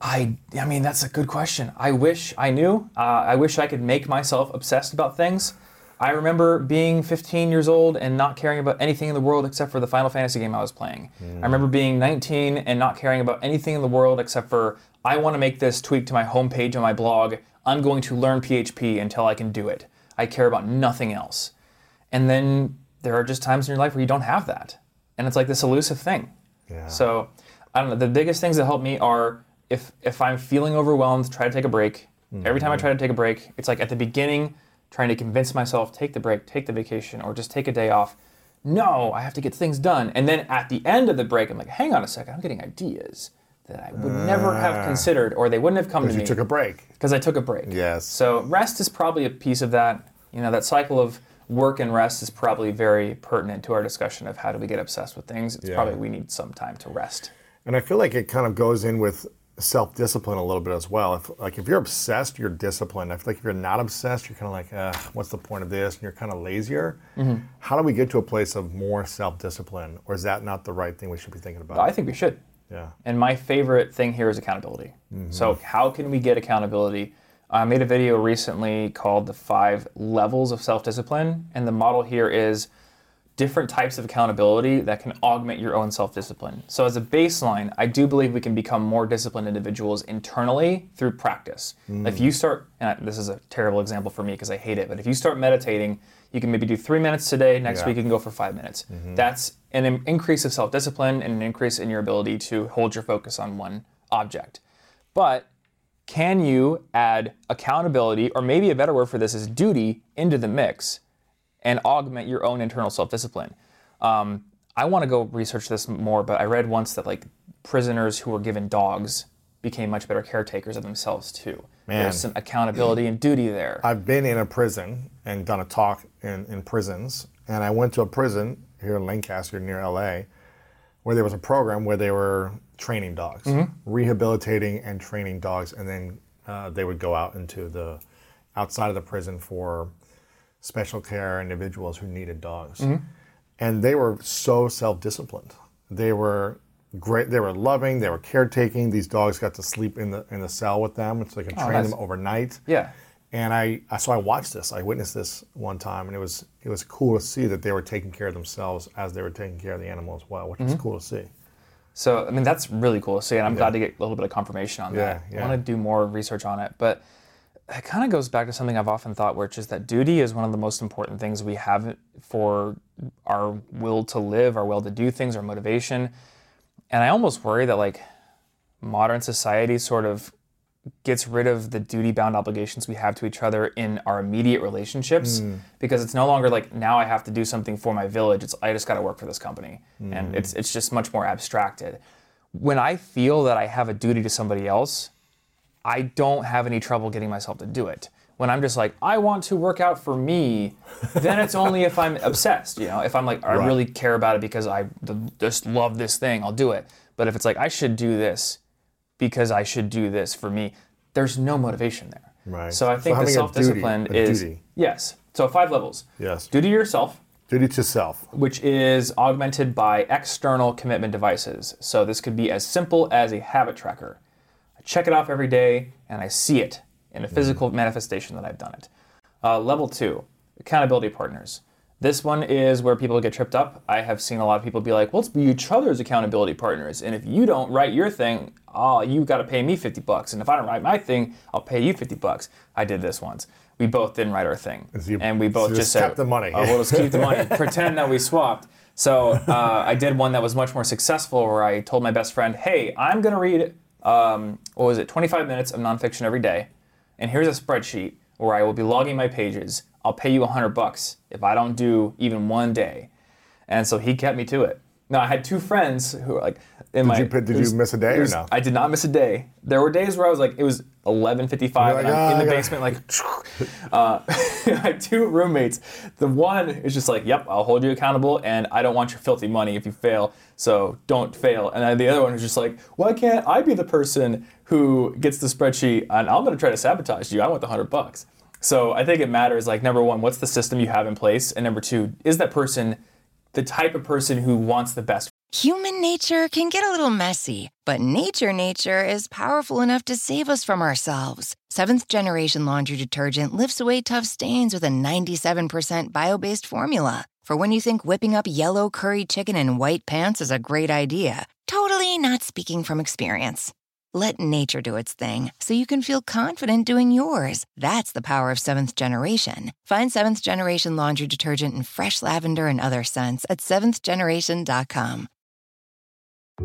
I, I mean, that's a good question. I wish I knew. Uh, I wish I could make myself obsessed about things. I remember being 15 years old and not caring about anything in the world except for the Final Fantasy game I was playing. I remember being 19 and not caring about anything in the world except for I want to make this tweak to my homepage on my blog. I'm going to learn PHP until I can do it. I care about nothing else. And then there are just times in your life where you don't have that. And it's like this elusive thing. Yeah. So I don't know. The biggest things that help me are if if I'm feeling overwhelmed, try to take a break. Every time I mm-hmm. try to take a break, it's like at the beginning, trying to convince myself, take the break, take the vacation, or just take a day off. No, I have to get things done. And then at the end of the break, I'm like, hang on a second, I'm getting ideas that I would never have ah. considered, or they wouldn't have come to me. You took a break. because I took a break. Yes. So rest is probably a piece of that. You know, that cycle of work and rest is probably very pertinent to our discussion of how do we get obsessed with things. It's Yeah. probably we need some time to rest. And I feel like it kind of goes in with self discipline a little bit as well. If like if you're obsessed, you're disciplined. I feel like if you're not obsessed, you're kind of like, uh, what's the point of this? And you're kind of lazier. Mm-hmm. How do we get to a place of more self discipline, or is that not the right thing we should be thinking about? I think we should. Yeah. And my favorite thing here is accountability. Mm-hmm. So how can we get accountability? I made a video recently called the five levels of self discipline, and the model here is different types of accountability that can augment your own self discipline. So, as a baseline, I do believe we can become more disciplined individuals internally through practice. Mm. If you start, and this is a terrible example for me because I hate it, but if you start meditating, you can maybe do three minutes today, next yeah. week you can go for five minutes. Mm-hmm. That's an increase of self discipline and an increase in your ability to hold your focus on one object. But can you add accountability, or maybe a better word for this is duty, into the mix? and augment your own internal self discipline. Um, I want to go research this more, but I read once that like prisoners who were given dogs became much better caretakers of themselves too. Man. There's some accountability and duty there. I've been in a prison and done a talk in, in prisons, and I went to a prison here in Lancaster near LA where there was a program where they were training dogs, mm-hmm. rehabilitating and training dogs, and then uh, they would go out into the outside of the prison for special care individuals who needed dogs. Mm-hmm. And they were so self disciplined. They were great. They were loving. They were caretaking. These dogs got to sleep in the in the cell with them, so they can oh, train nice. them overnight. Yeah. And I, so I watched this. I witnessed this one time, and it was it was cool to see that they were taking care of themselves as they were taking care of the animal as well, which mm-hmm. was cool to see. So I mean that's really cool to see, and I'm yeah. glad to get a little bit of confirmation on yeah, that. Yeah. I want to do more research on it, but it kind of goes back to something I've often thought, which is that duty is one of the most important things we have for our will to live, our will to do things, our motivation. And I almost worry that like modern society sort of gets rid of the duty bound obligations we have to each other in our immediate relationships mm. because it's no longer like now I have to do something for my village. It's I just got to work for this company. Mm. And it's it's just much more abstracted. When I feel that I have a duty to somebody else, I don't have any trouble getting myself to do it. When I'm just like, I want to work out for me, then it's only if I'm obsessed. You know, if I'm like, I right. really care about it because I just love this thing, I'll do it. But if it's like, I should do this because I should do this for me, there's no motivation there. Right. So I think so the self discipline is duty. yes. So five levels. Yes. Duty to yourself. Duty to self. Which is augmented by external commitment devices. So this could be as simple as a habit tracker I check it off every day, and I see it in a physical mm-hmm. manifestation that I've done it. Uh, level two, accountability partners. This one is where people get tripped up. I have seen a lot of people be like, well, let's be each other's accountability partners. And if you don't write your thing, oh, you got to pay me 50 bucks. And if I don't write my thing, I'll pay you 50 bucks. I did this once. We both didn't write our thing. You, and we both so just, just kept the money. oh, we'll just keep the money. *laughs* Pretend that we swapped. So uh, I did one that was much more successful where I told my best friend, hey, I'm going to read um, what was it, 25 minutes of nonfiction every day, and here's a spreadsheet where I will be logging my pages. I'll pay you a 100 bucks if I don't do even one day. And so he kept me to it. Now I had two friends who were like, in did my, you did was, you miss a day was, or no? I did not miss a day. There were days where I was like, it was 11:55, like, and I'm in the basement like, *laughs* uh, *laughs* I had two roommates. The one is just like, yep, I'll hold you accountable, and I don't want your filthy money if you fail, so don't fail. And then the other one is just like, why can't I be the person who gets the spreadsheet, and I'm gonna try to sabotage you. I want the hundred bucks. So I think it matters. Like number one, what's the system you have in place, and number two, is that person the type of person who wants the best. Human nature can get a little messy, but nature nature is powerful enough to save us from ourselves. Seventh generation laundry detergent lifts away tough stains with a 97% bio based formula. For when you think whipping up yellow curry chicken in white pants is a great idea, totally not speaking from experience. Let nature do its thing so you can feel confident doing yours. That's the power of seventh generation. Find seventh generation laundry detergent in fresh lavender and other scents at seventhgeneration.com.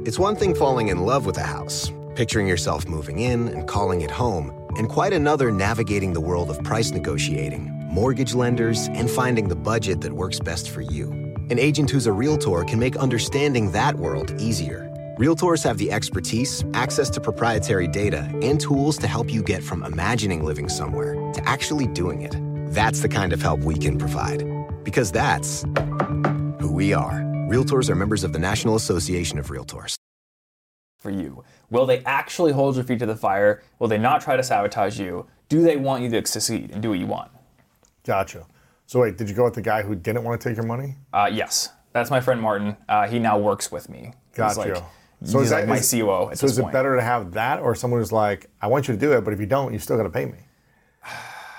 It's one thing falling in love with a house, picturing yourself moving in and calling it home, and quite another navigating the world of price negotiating, mortgage lenders, and finding the budget that works best for you. An agent who's a realtor can make understanding that world easier. Realtors have the expertise, access to proprietary data, and tools to help you get from imagining living somewhere to actually doing it. That's the kind of help we can provide. Because that's who we are. Realtors are members of the National Association of Realtors. for you? Will they actually hold your feet to the fire? Will they not try to sabotage you? Do they want you to succeed and do what you want? Gotcha. So wait, did you go with the guy who didn't want to take your money? Uh, yes, that's my friend Martin. Uh, he now works with me. Got he's. Like, So he's is that my is- COO at So this is it better to have that or someone who's like, I want you to do it, but if you don't, you still got to pay me?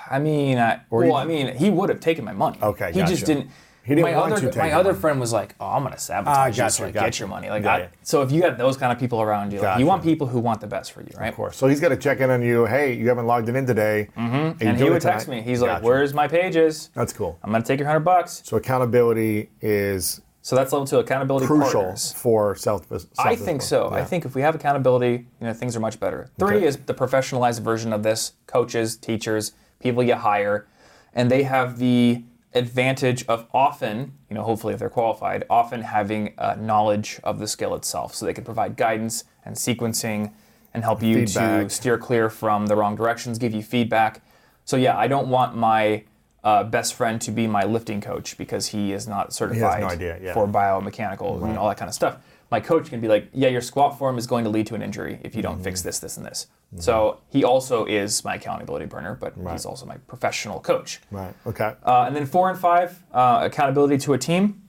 I mean, uh, Or well, you- I mean, he would have taken my money. Okay, he gotcha. just didn't. He didn't my want other, to take My other money. friend was like, "Oh, I'm gonna sabotage Ah, you gotcha, so I gotcha. get your money." Like, Yeah, I- yeah. so if you got those kind of people around you, like, you want people who want the best for you, right? Of course. So he's got to check in on you. Hey, you haven't logged it in today. Mm-hmm. And he would text me. He's like, "Where's my pages? That's cool. I'm gonna take your hundred bucks." So accountability is So that's level two accountability crucial partners. for self. I think so. I think if we have accountability, you know, things are much better. Three Okay. is the professionalized version of this: coaches, teachers, people you hire, and they have the advantage of often, you know, hopefully if they're qualified, often having uh, knowledge of the skill itself, so they can provide guidance and sequencing and help you Feedback. to steer clear from the wrong directions, give you feedback. So yeah, I don't want my uh, best friend to be my lifting coach because he is not certified idea, yeah. for biomechanical and all that kind of stuff. My coach can be like, yeah, your squat form is going to lead to an injury if you don't Mm-hmm. fix this, this, and this. So he also is my accountability burner, but he's also my professional coach. Right. Okay. Uh, and then four and five, uh, accountability to a team.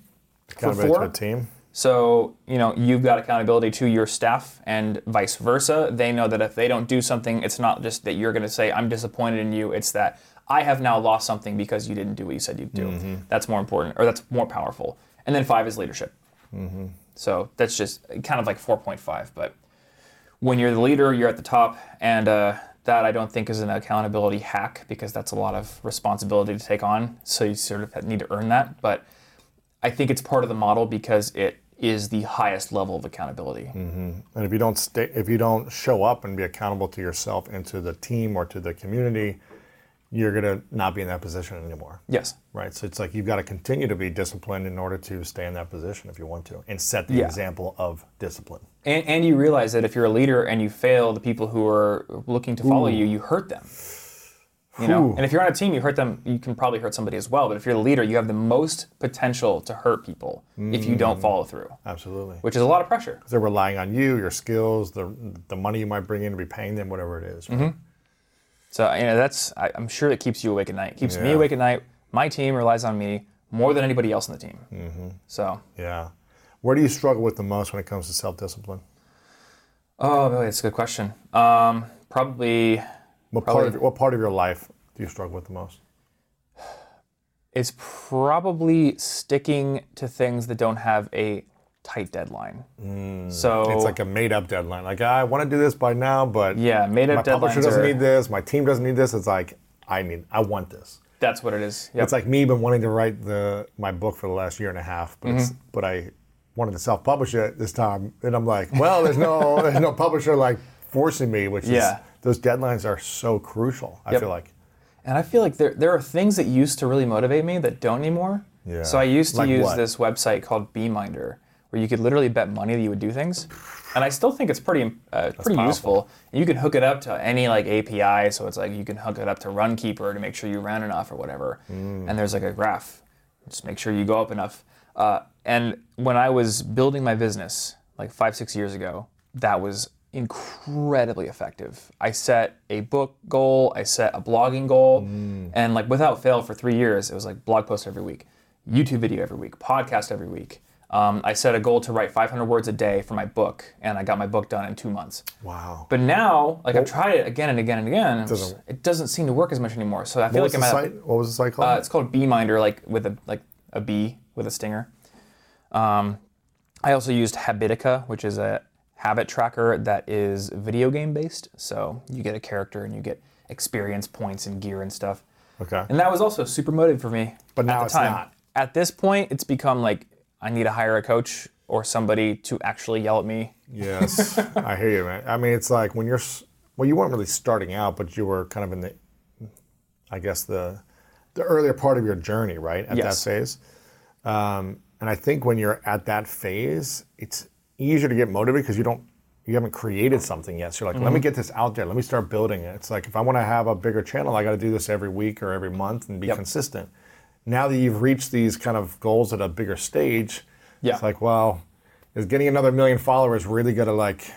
accountability to a team. So, you know, you've got accountability to your staff and vice versa. They know that if they don't do something, it's not just that you're going to say, I'm disappointed in you. It's that I have now lost something because you didn't do what you said you'd do. Mm-hmm. That's more important, or that's more powerful. And then five is leadership. Mm-hmm. So that's just kind of like 4.5. But when you're the leader, you're at the top. And uh, that I don't think is an accountability hack because that's a lot of responsibility to take on. So you sort of need to earn that. But I think it's part of the model because it is the highest level of accountability. And if you don't stay, if you don't show up and be accountable to yourself and to the team or to the community, you're gonna not be in that position anymore. Yes. Right. So it's like you've got to continue to be disciplined in order to stay in that position if you want to, and set the Yeah. example of discipline. And, and you realize that if you're a leader and you fail the people who are looking to follow you, you hurt them. You know, Ooh. and if you're on a team, you hurt them. You can probably hurt somebody as well. But if you're the leader, you have the most potential to hurt people if you don't follow through, Absolutely. which is a lot of pressure. They're relying on you, your skills, the the money you might bring in to be paying them, whatever it is. Mm-hmm. So you know that's I, I'm sure it keeps you awake at night. It keeps me awake at night. My team relies on me more than anybody else in the team. Mm-hmm. So Yeah. Where do you struggle with the most when it comes to self discipline? oh, really, that's a good question. Um, probably What Probably- part of what part of your life do you struggle with the most? it's probably sticking to things that don't have a tight deadline. so It's like a made up deadline. Like I want to do this by now, but yeah, made up. my publisher doesn't are, need this, my team doesn't need this. It's like I need, I want this. that's what it is. Yep. It's like me been wanting to write the my book for the last year and a half, but Mm-hmm. but I wanted to self publish it this time, and I'm like, well, there's no *laughs* there's no publisher like forcing me, which Yeah. is those deadlines are so crucial. I Yep. feel like. And I feel like there, there are things that used to really motivate me that don't anymore. Yeah. So I used to Like use what? this website called Beeminder, where you could literally bet money that you would do things. And I still think it's pretty uh, pretty powerful. useful. And you can hook it up to any like API, so it's like you can hook it up to Runkeeper to make sure you ran enough or whatever. Mm. And there's like a graph, just make sure you go up enough. Uh, and when I was building my business like five six years ago, that was incredibly effective. I set a book goal, I set a blogging goal, and like without fail for three years, it was like blog post every week, YouTube video every week, podcast every week. Um, I set a goal to write 500 words a day for my book, and I got my book done in two months. Wow. But now, like I've tried it again and again and again, and Doesn't- it doesn't seem to work as much anymore. So I feel What was like the I'm at a- site? What was the site called? uh, it's called Beeminder, like with a like a bee with a stinger. Um, I also used Habitica, which is a habit tracker that is video game based. So you get a character and you get experience points and gear and stuff. okay. And that was also super motive for me. But now at the it's time. not. At this point, it's become like I need to hire a coach or somebody to actually yell at me. Yes, *laughs* I hear you, man. I mean, it's like when you're, well, you weren't really starting out, but you were kind of in the, I guess the, the earlier part of your journey, right? At Yes. that phase. Um, and I think when you're at that phase, it's easier to get motivated because you don't, you haven't created something yet. So you're like, let me Mm-hmm. get this out there. Let me start building it. It's like if I want to have a bigger channel, I got to do this every week or every month and be Yep. consistent. Now that you've reached these kind of goals at a bigger stage, Yeah. it's like, well, is getting another million followers really going to like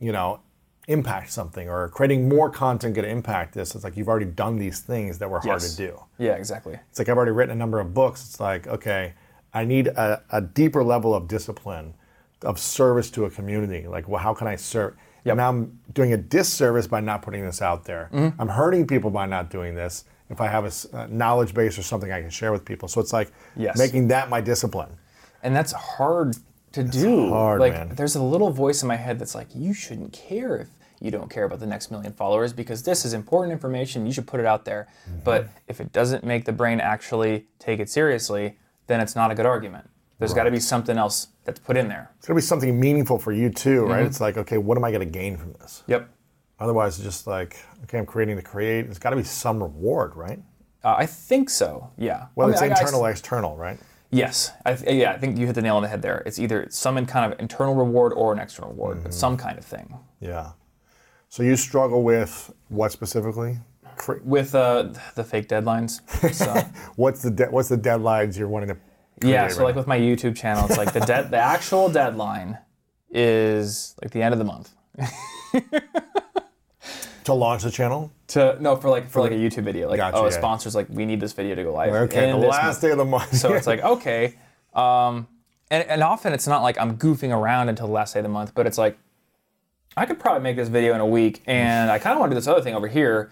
you know, impact something or creating more content going to impact this. It's like you've already done these things that were hard to do. Yeah, exactly. It's like I've already written a number of books. It's like, okay, I need a, a deeper level of discipline, of service to a community. Like, well, how can I serve? Yep. Now I'm doing a disservice by not putting this out there. Mm-hmm. I'm hurting people by not doing this. If I have a knowledge base or something I can share with people, so it's like Yes. making that my discipline. And that's hard to do. hard, like man. there's a little voice in my head that's like, you shouldn't care if you don't care about the next million followers because this is important information. You should put it out there. Mm-hmm. But if it doesn't make the brain actually take it seriously, then it's not a good argument. There's got to be something else that's put in there. It's got to be something meaningful for you too, Mm-hmm. right? It's like, okay, what am I gonna gain from this? Yep. Otherwise, it's just like, okay, I'm creating to create. There's got to be some reward, right? Uh, I think so. Yeah. Whether I mean, it's I- I- internal or external, right? Yes, I yeah, I think you hit the nail on the head there. It's either some kind of internal reward or an external reward, Mm-hmm. but some kind of thing. Yeah. So you struggle with what specifically? Cre- With uh, the fake deadlines. So, *laughs* What's the de- what's the deadlines you're wanting to? yeah, so right like with my YouTube channel, it's like the de- the actual deadline is like the end of the month. *laughs* to launch the channel? To no for like for like a YouTube video, like Gotcha, oh, a yeah. sponsor's like we need this video to go live. Okay, in the this last month. day of the month. So it's like, okay. Um, and, and often it's not like I'm goofing around until the last day of the month, but it's like, I could probably make this video in a week and I kind of want to do this other thing over here.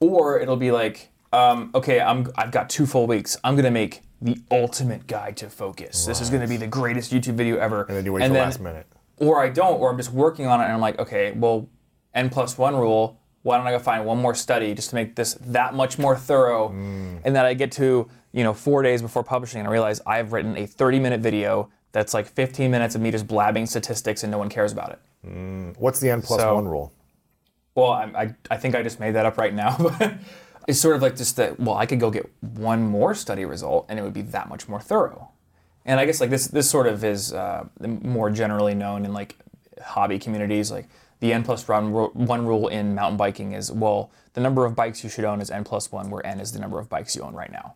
Or it'll be like, um, okay, I'm, I've got two full weeks. I'm going to make the ultimate guide to focus. This is going to be the greatest YouTube video ever. and then you wait till the last minute. Or I don't, or I'm just working on it and I'm like, okay, well, N plus one rule, why don't I go find one more study just to make this that much more thorough? Mm. And that I get to, you know, four days before publishing and I realize I've written a 30 minute video that's like 15 minutes of me just blabbing statistics and no one cares about it. What's the N plus So- one rule? Well, I, I, I think I just made that up right now, *laughs* but it's sort of like just that, well, I could go get one more study result and it would be that much more thorough. And I guess like this, this sort of is uh, more generally known in like hobby communities. Like the N plus one, one rule in mountain biking is, well, the number of bikes you should own is N plus one, where N is the number of bikes you own right now.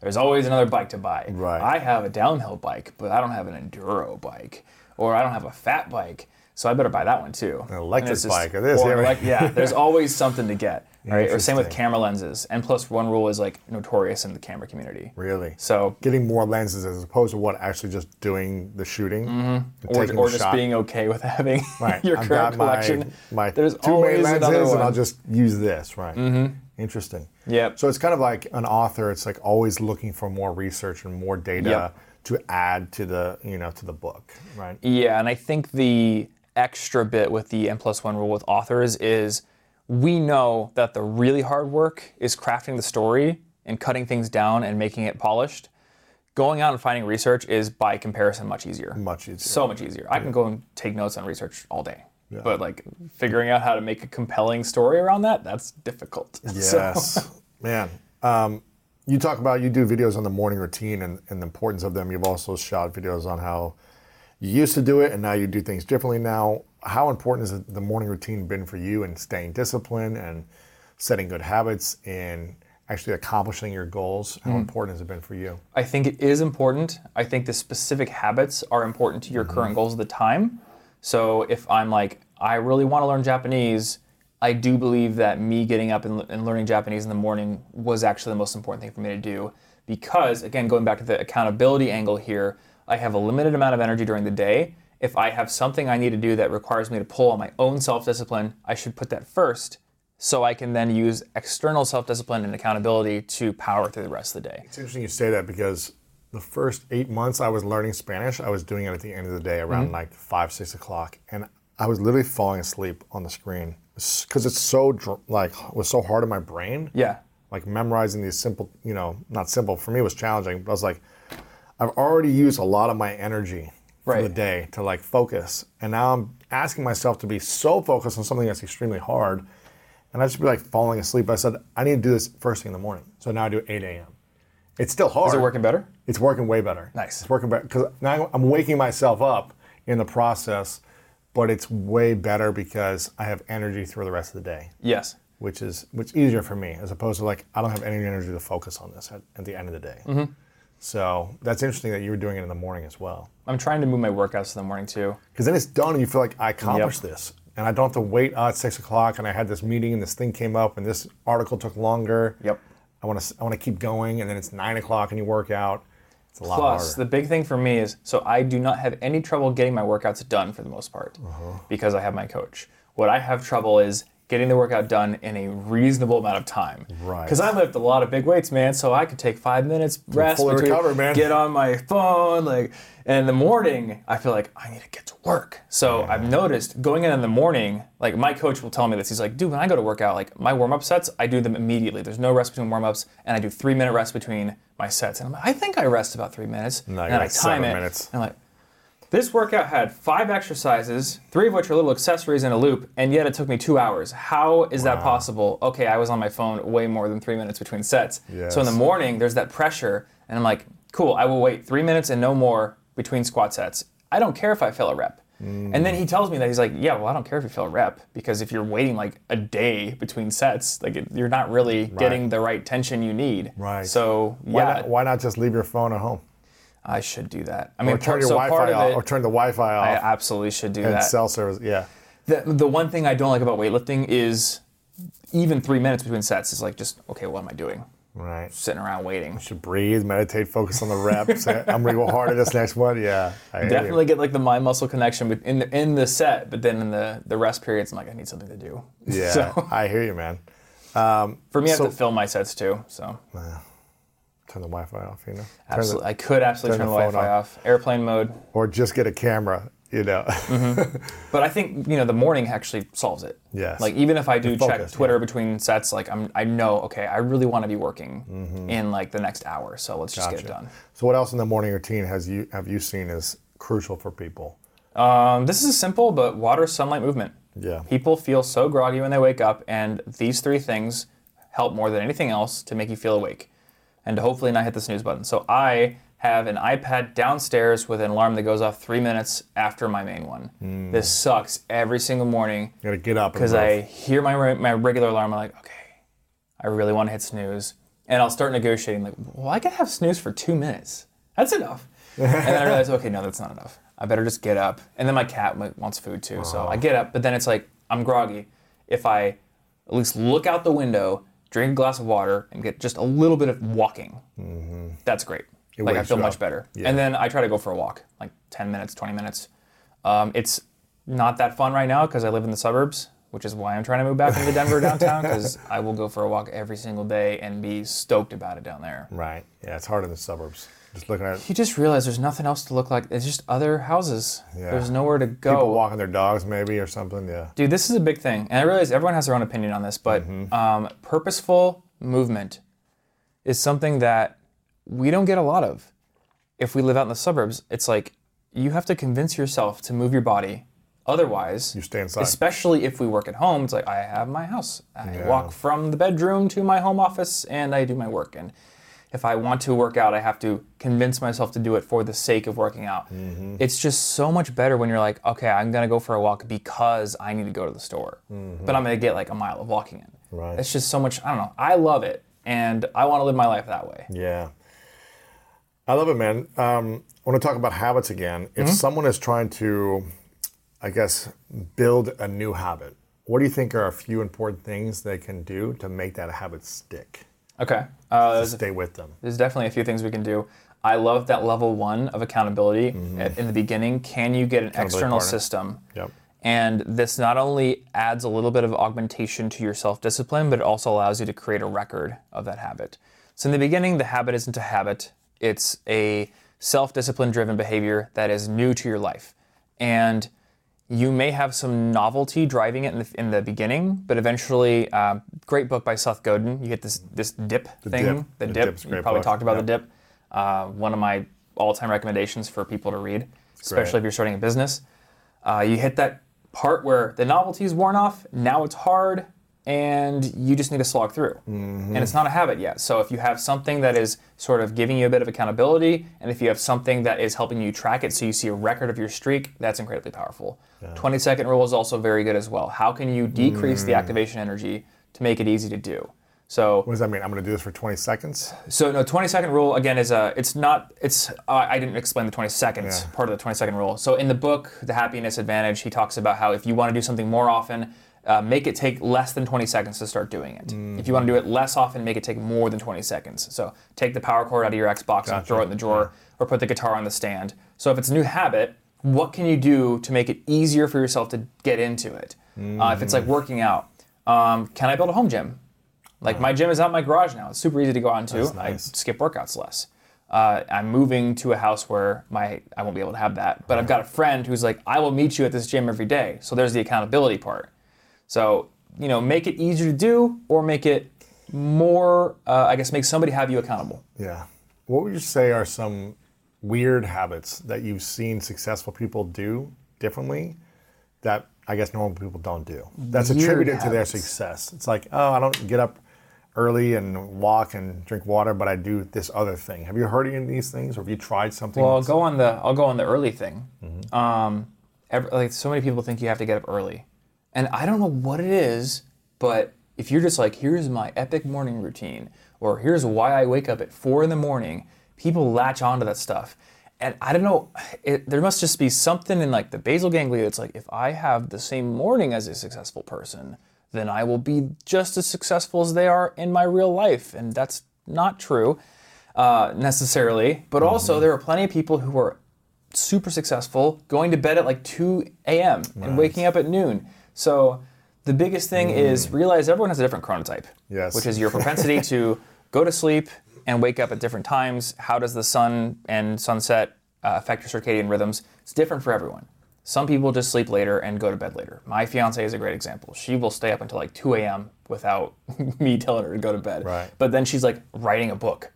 There's always another bike to buy. Right. I have a downhill bike, but I don't have an enduro bike, or I don't have a fat bike, so I better buy that one too. An electric bike or this, yeah, right. yeah, there's *laughs* always something to get. Right? Or same with camera lenses. N plus one rule is like notorious in the camera community. Really? So, Getting more lenses as opposed to what actually just doing the shooting, Mm-hmm. or, or just shot. being okay with *laughs* having Right. your I've current got my, collection. my There's two main lenses, and. I'll just use this. Right. Mm-hmm. Interesting. Yep. So it's kind of like an author. It's like always looking for more research and more data Yep. to add to the you know to the book. Right. Yeah, and I think the extra bit with the N plus one rule with authors is we know that the really hard work is crafting the story and cutting things down and making it polished. Going out and finding research is by comparison much easier. Much easier. So much easier. I can go and take notes on research all day. But like figuring out how to make a compelling story around that, that's difficult. *laughs* So- Yes, man. Um, you talk about you do videos on the morning routine and, and the importance of them. You've also shot videos on how you used to do it and now you do things differently now. How important has the morning routine been for you in staying disciplined and setting good habits and actually accomplishing your goals? How hmm. important has it been for you? I think it is important. I think the specific habits are important to your mm-hmm. current goals at the time. So if I'm like, I really want to learn Japanese, I do believe that me getting up and, and learning Japanese in the morning was actually the most important thing for me to do. Because, again, going back to the accountability angle here, I have a limited amount of energy during the day. If I have something I need to do that requires me to pull on my own self discipline, I should put that first so I can then use external self discipline and accountability to power through the rest of the day. It's interesting you say that because the first eight months I was learning Spanish, I was doing it at the end of the day around mm-hmm. like five, six o'clock, and I was literally falling asleep on the screen because it's so like was so hard in my brain. Yeah. Like memorizing these simple, you know, not simple for me it was challenging, but I was like, I've already used a lot of my energy for the day to like focus, and now I'm asking myself to be so focused on something that's extremely hard, and I just be like falling asleep. I said I need to do this first thing in the morning, so now I do 8 a.m. It's still hard. Is it working better? It's working way better. Nice. It's working better because now I'm waking myself up in the process, but it's way better because I have energy through the rest of the day, Yes. which is which is easier for me as opposed to like I don't have any energy to focus on this at, at the end of the day. Mm-hmm. So that's interesting that you were doing it in the morning as well, I'm trying to move my workouts in the morning too. because then it's done and you feel like I accomplished Yep. this. and I don't have to wait uh, at six o'clock, and I had this meeting, and this thing came up, and this article took longer. Yep. I want to I want to keep going, and then it's nine o'clock, and you work out. It's a lot Plus, harder. the big thing for me is so I do not have any trouble getting my workouts done for the most part Uh-huh. because I have my coach. What I have trouble is getting the workout done in a reasonable amount of time. Right. Because I lift a lot of big weights, man. So I could take five minutes rest, fully between- recover, man. get on my phone, like. And in the morning, I feel like I need to get to work. So I've noticed going in in the morning, like my coach will tell me this. He's like, dude, when I go to work out, like my warm up sets, I do them immediately. There's no rest between warm ups, and I do three minute rest between my sets. And I'm like, I think I rest about three minutes. No, and I time seven it. minutes. And I'm like, this workout had five exercises, three of which are little accessories in a loop, and yet it took me two hours. How is that possible? Okay, I was on my phone way more than three minutes between sets. So in the morning, there's that pressure, and I'm like, cool, I will wait three minutes and no more between squat sets. I don't care if I fail a rep. Mm. And then he tells me that he's like, yeah, well, I don't care if you fail a rep because if you're waiting like a day between sets, like it, you're not really getting the right tension you need. Right. So why, yeah, not, why not just leave your phone at home, I should do that. I mean, or turn part, your so Wi-Fi off, it, or turn the Wi-Fi off, I absolutely should do and that. cell service? Yeah. The, the one thing I don't like about weightlifting is even three minutes between sets is like just okay. What am I doing? Right. Sitting around waiting. should breathe, meditate, focus on the reps. *laughs* I'm gonna go harder this next one. Yeah, I. Definitely get like the mind muscle connection in the in the set, but then in the the rest periods, I'm like I need something to do. *laughs* Yeah, So I hear you, man. Um, for me, I So- have to film my sets too. So Turn the Wi-Fi off, you know, Turn the- absolutely, I could absolutely turn turn, the the, Wi-Fi off. airplane mode. or just get a camera. You know, *laughs* But I think you know the morning actually solves it. Yes. Like even if I do check Twitter yeah. between sets, like I'm I know okay I really want to be working in like the next hour, so let's just get it Mm-hmm. Done. So, what else in the morning routine has you have you seen is crucial for people? Um, this is simple, but water, sunlight, movement. Yeah. People feel so groggy when they wake up, and these three things help more than anything else to make you feel awake and to hopefully not hit the snooze button. So I have an iPad downstairs with an alarm that goes off three minutes after my main one. Hmm. This sucks every single morning You gotta get up because. I hear my my regular alarm. I'm like, okay, I really want to hit snooze, and I'll start negotiating. Like, well, I can have snooze for two minutes. That's enough. *laughs* and then I realize, okay, no, that's not enough. I better just get up. And then my cat wants food too, so I get up. But then it's like I'm groggy. If I at least look out the window, drink a glass of water, and get just a little bit of walking, that's great. like I feel much up. better. Yeah. And then I try to go for a walk, like 10 minutes, 20 minutes. Um, it's not that fun right now because I live in the suburbs, which is why I'm trying to move back into Denver downtown *laughs* because I will go for a walk every single day and be stoked about it down there. right. Yeah, it's hard in the suburbs. Just looking at You just realize there's nothing else to look like. It's just other houses. Yeah. There's nowhere to go. people walking their dogs, maybe or something. Yeah. Dude, this is a big thing. And I realize everyone has their own opinion on this, but Mm-hmm. um, purposeful movement is something that we don't get a lot of. If we live out in the suburbs, it's like you have to convince yourself to move your body. Otherwise, You stay inside. Especially if we work at home, it's like I have my house. I walk from the bedroom to my home office and I do my work. And if I want to work out, I have to convince myself to do it for the sake of working out. Mm-hmm. It's just so much better when you're like, okay, I'm gonna go for a walk because I need to go to the store, but I'm gonna get like a mile of walking in. Mm-hmm. Right. It's just so much. I don't know. I love it, and I want to live my life that way. Yeah. I love it, man. Um, I want to talk about habits again. If Mm-hmm. someone is trying to, I guess, build a new habit, what do you think are a few important things they can do to make that habit stick? Okay. Uh, Stay with them. there's definitely a few things we can do. I love that level one of accountability Mm-hmm. at, in the beginning. Can you get an external partner. system? Yep. And this not only adds a little bit of augmentation to your self discipline, but it also allows you to create a record of that habit. So, in the beginning, the habit isn't a habit, it's a self discipline driven behavior that is new to your life. And you may have some novelty driving it in the, in the beginning, but eventually, uh, great book by Seth Godin. You get this this dip thing. Dip. The, The dip. You probably book. talked about Yep. the dip. Uh, one of my all time recommendations for people to read, especially if you're starting a business. Uh, you hit that part where the novelty's worn off, now it's hard, and you just need to slog through. And it's not a habit yet. So if you have something that is sort of giving you a bit of accountability, and if you have something that is helping you track it so you see a record of your streak, that's incredibly powerful. 20 second rule is also very good as well. How can you decrease the activation energy to make it easy to do? So what does that mean? I'm going to do this for 20 seconds. So no, 20 second rule again is a. It's not. It's. Uh, I didn't explain the 20 seconds Yeah. part of the 20 second rule. So in the book, The Happiness Advantage, he talks about how if you want to do something more often, uh, make it take less than 20 seconds to start doing it. If you want to do it less often, make it take more than 20 seconds. So take the power cord out of your Xbox and throw it in the drawer, or put the guitar on the stand. So if it's a new habit, what can you do to make it easier for yourself to get into it? Uh, if it's like working out, um, can I build a home gym? Like my gym is out in my garage now. It's super easy to go on to. Nice. I skip workouts less. Uh, I'm moving to a house where my I won't be able to have that. But I've got a friend who's like, I will meet you at this gym every day. So there's the accountability part. So you know, make it easier to do, or make it more. Uh, I guess make somebody have you accountable. Yeah. What would you say are some weird habits that you've seen successful people do differently that I guess normal people don't do? That's Weird attributed to their success. It's like, oh, I don't get up early and walk and drink water, but I do this other thing. Have you heard any of these things, or have you tried something? Well, I'll go on the I'll go on the early thing. Mm-hmm. Um, ev like so many people think you have to get up early, and I don't know what it is, but if you're just like, here's my epic morning routine, or here's why I wake up at four in the morning, people latch onto that stuff. And I don't know, it, there must just be something in like the basal ganglia that's like, if I have the same morning as a successful person, then I will be just as successful as they are in my real life. And that's not true uh, necessarily. But also, there are plenty of people who are super successful going to bed at like 2 a.m. and waking up at noon. So the biggest thing is realize everyone has a different chronotype. Yes. Which is your *laughs* propensity to go to sleep and wake up at different times. How does the sun and sunset uh, affect your circadian rhythms? It's different for everyone. Some people just sleep later and go to bed later. My fiance is a great example. She will stay up until like 2 a.m. without *laughs* me telling her to go to bed. Right. But then she's like writing a book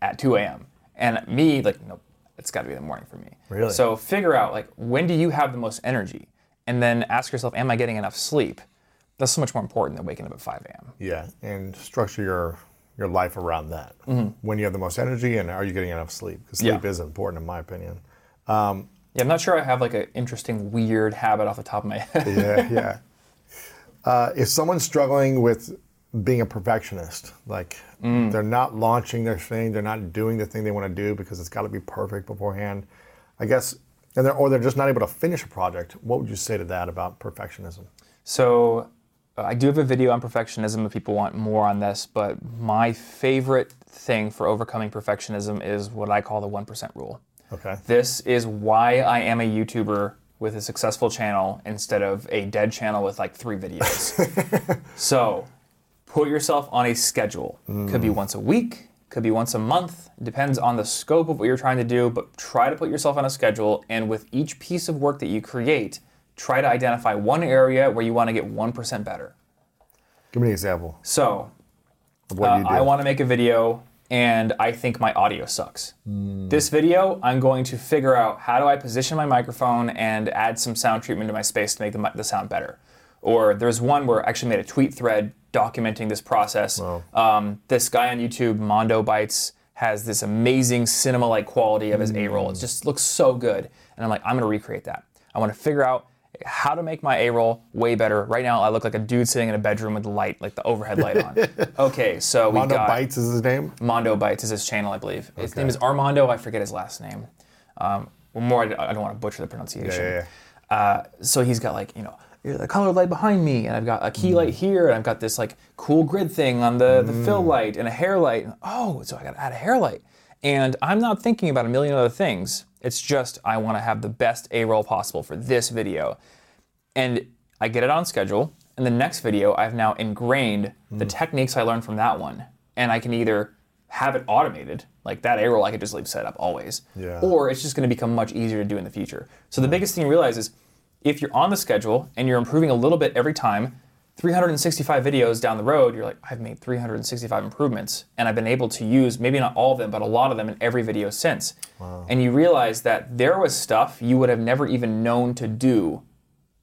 at 2 a.m. And me, like, nope, it's got to be the morning for me. Really? So figure out, like, when do you have the most energy? And then ask yourself, am I getting enough sleep? That's so much more important than waking up at 5 a.m. Yeah, and structure your your life around that. When you have the most energy, and are you getting enough sleep? Because sleep Mm-hmm. Yeah. is important, in my opinion. Yeah, I'm not sure I have like an interesting, weird habit off the top of my head. yeah, yeah. *laughs* Uh, if someone's struggling with being a perfectionist, like Mm. they're not launching their thing, they're not doing the thing they want to do because it's got to be perfect beforehand, I guess, and they're, or they're just not able to finish a project. What would you say to that about perfectionism? So uh, I do have a video on perfectionism if people want more on this, but my favorite thing for overcoming perfectionism is what I call the 1% rule. Okay. This is why I am a YouTuber with a successful channel instead of a dead channel with like three videos. *laughs* so put yourself on a schedule. Could be once a week, could be once a month, depends on the scope of what you're trying to do, but try to put yourself on a schedule and with each piece of work that you create, try to identify one area where you want to get 1% better. Give me an example So, what uh, you do. I want to make a video and I think my audio sucks. This video, I'm going to figure out how do I position my microphone and add some sound treatment to my space to make the, the sound better. Or there's one where I actually made a tweet thread documenting this process. Um, this guy on YouTube, Mondo Bites, has this amazing cinema-like quality of his A-roll. It just looks so good. And I'm like, I'm going to recreate that. I want to figure out how to make my A-roll way better. Right now, I look like a dude sitting in a bedroom with the light, like the overhead light on. *laughs* Okay, so we Mondo got Bites is his name. Mondo Bites is his channel, I believe. His name is Armando. I forget his last name. Um, well, more, I I don't want to butcher the pronunciation. Yeah, Uh, so he's got like you know the colored light behind me, and I've got a key hmm. light here, and I've got this like cool grid thing on the the fill hmm. light and a hair light. Oh, so I got to add a hair light, and I'm not thinking about a million other things. It's just I want to have the best A roll possible for this video, and I get it on schedule. And the next video, I've now ingrained the hmm. techniques I learned from that one, and I can either have it automated, like that A roll, I could just leave set up always, Yeah. or it's just going to become much easier to do in the future. So the biggest thing you realize is if you're on the schedule and you're improving a little bit every time, 365 videos down the road, you're like, I've made 365 improvements, and I've been able to use maybe not all of them, but a lot of them in every video since. And you realize that there was stuff you would have never even known to do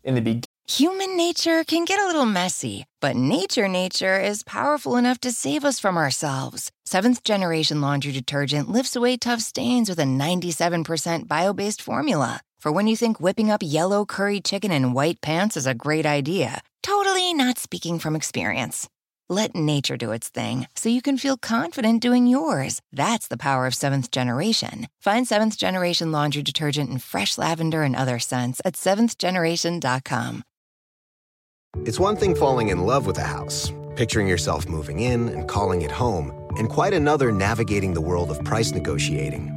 in the beginning. Human nature can get a little messy, but nature nature is powerful enough to save us from ourselves. Seventh generation laundry detergent lifts away tough stains with a 97% bio based formula. For when you think whipping up yellow curry chicken in white pants is a great idea, totally not speaking from experience. Let nature do its thing so you can feel confident doing yours. That's the power of seventh generation. Find seventh generation laundry detergent in fresh lavender and other scents at seventhgeneration.com. It's one thing falling in love with a house, picturing yourself moving in and calling it home, and quite another navigating the world of price negotiating,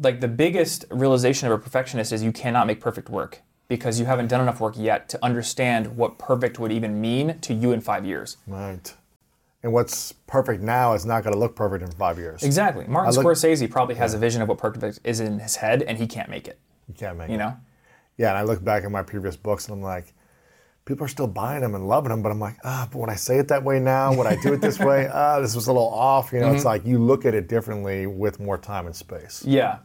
like, the biggest realization of a perfectionist is you cannot make perfect work because you haven't done enough work yet to understand what perfect would even mean to you in five years. Right and what's perfect now is not going to look perfect in five years. Exactly. Martin look, Scorsese probably has yeah. a vision of what perfect is in his head, and he can't make it. He can't make you it. You know? Yeah, and I look back at my previous books, and I'm like, people are still buying them and loving them, but I'm like, ah, but when I say it that way now, when I do it this way, *laughs* ah, this was a little off. You know, mm-hmm. it's like you look at it differently with more time and space. Yeah.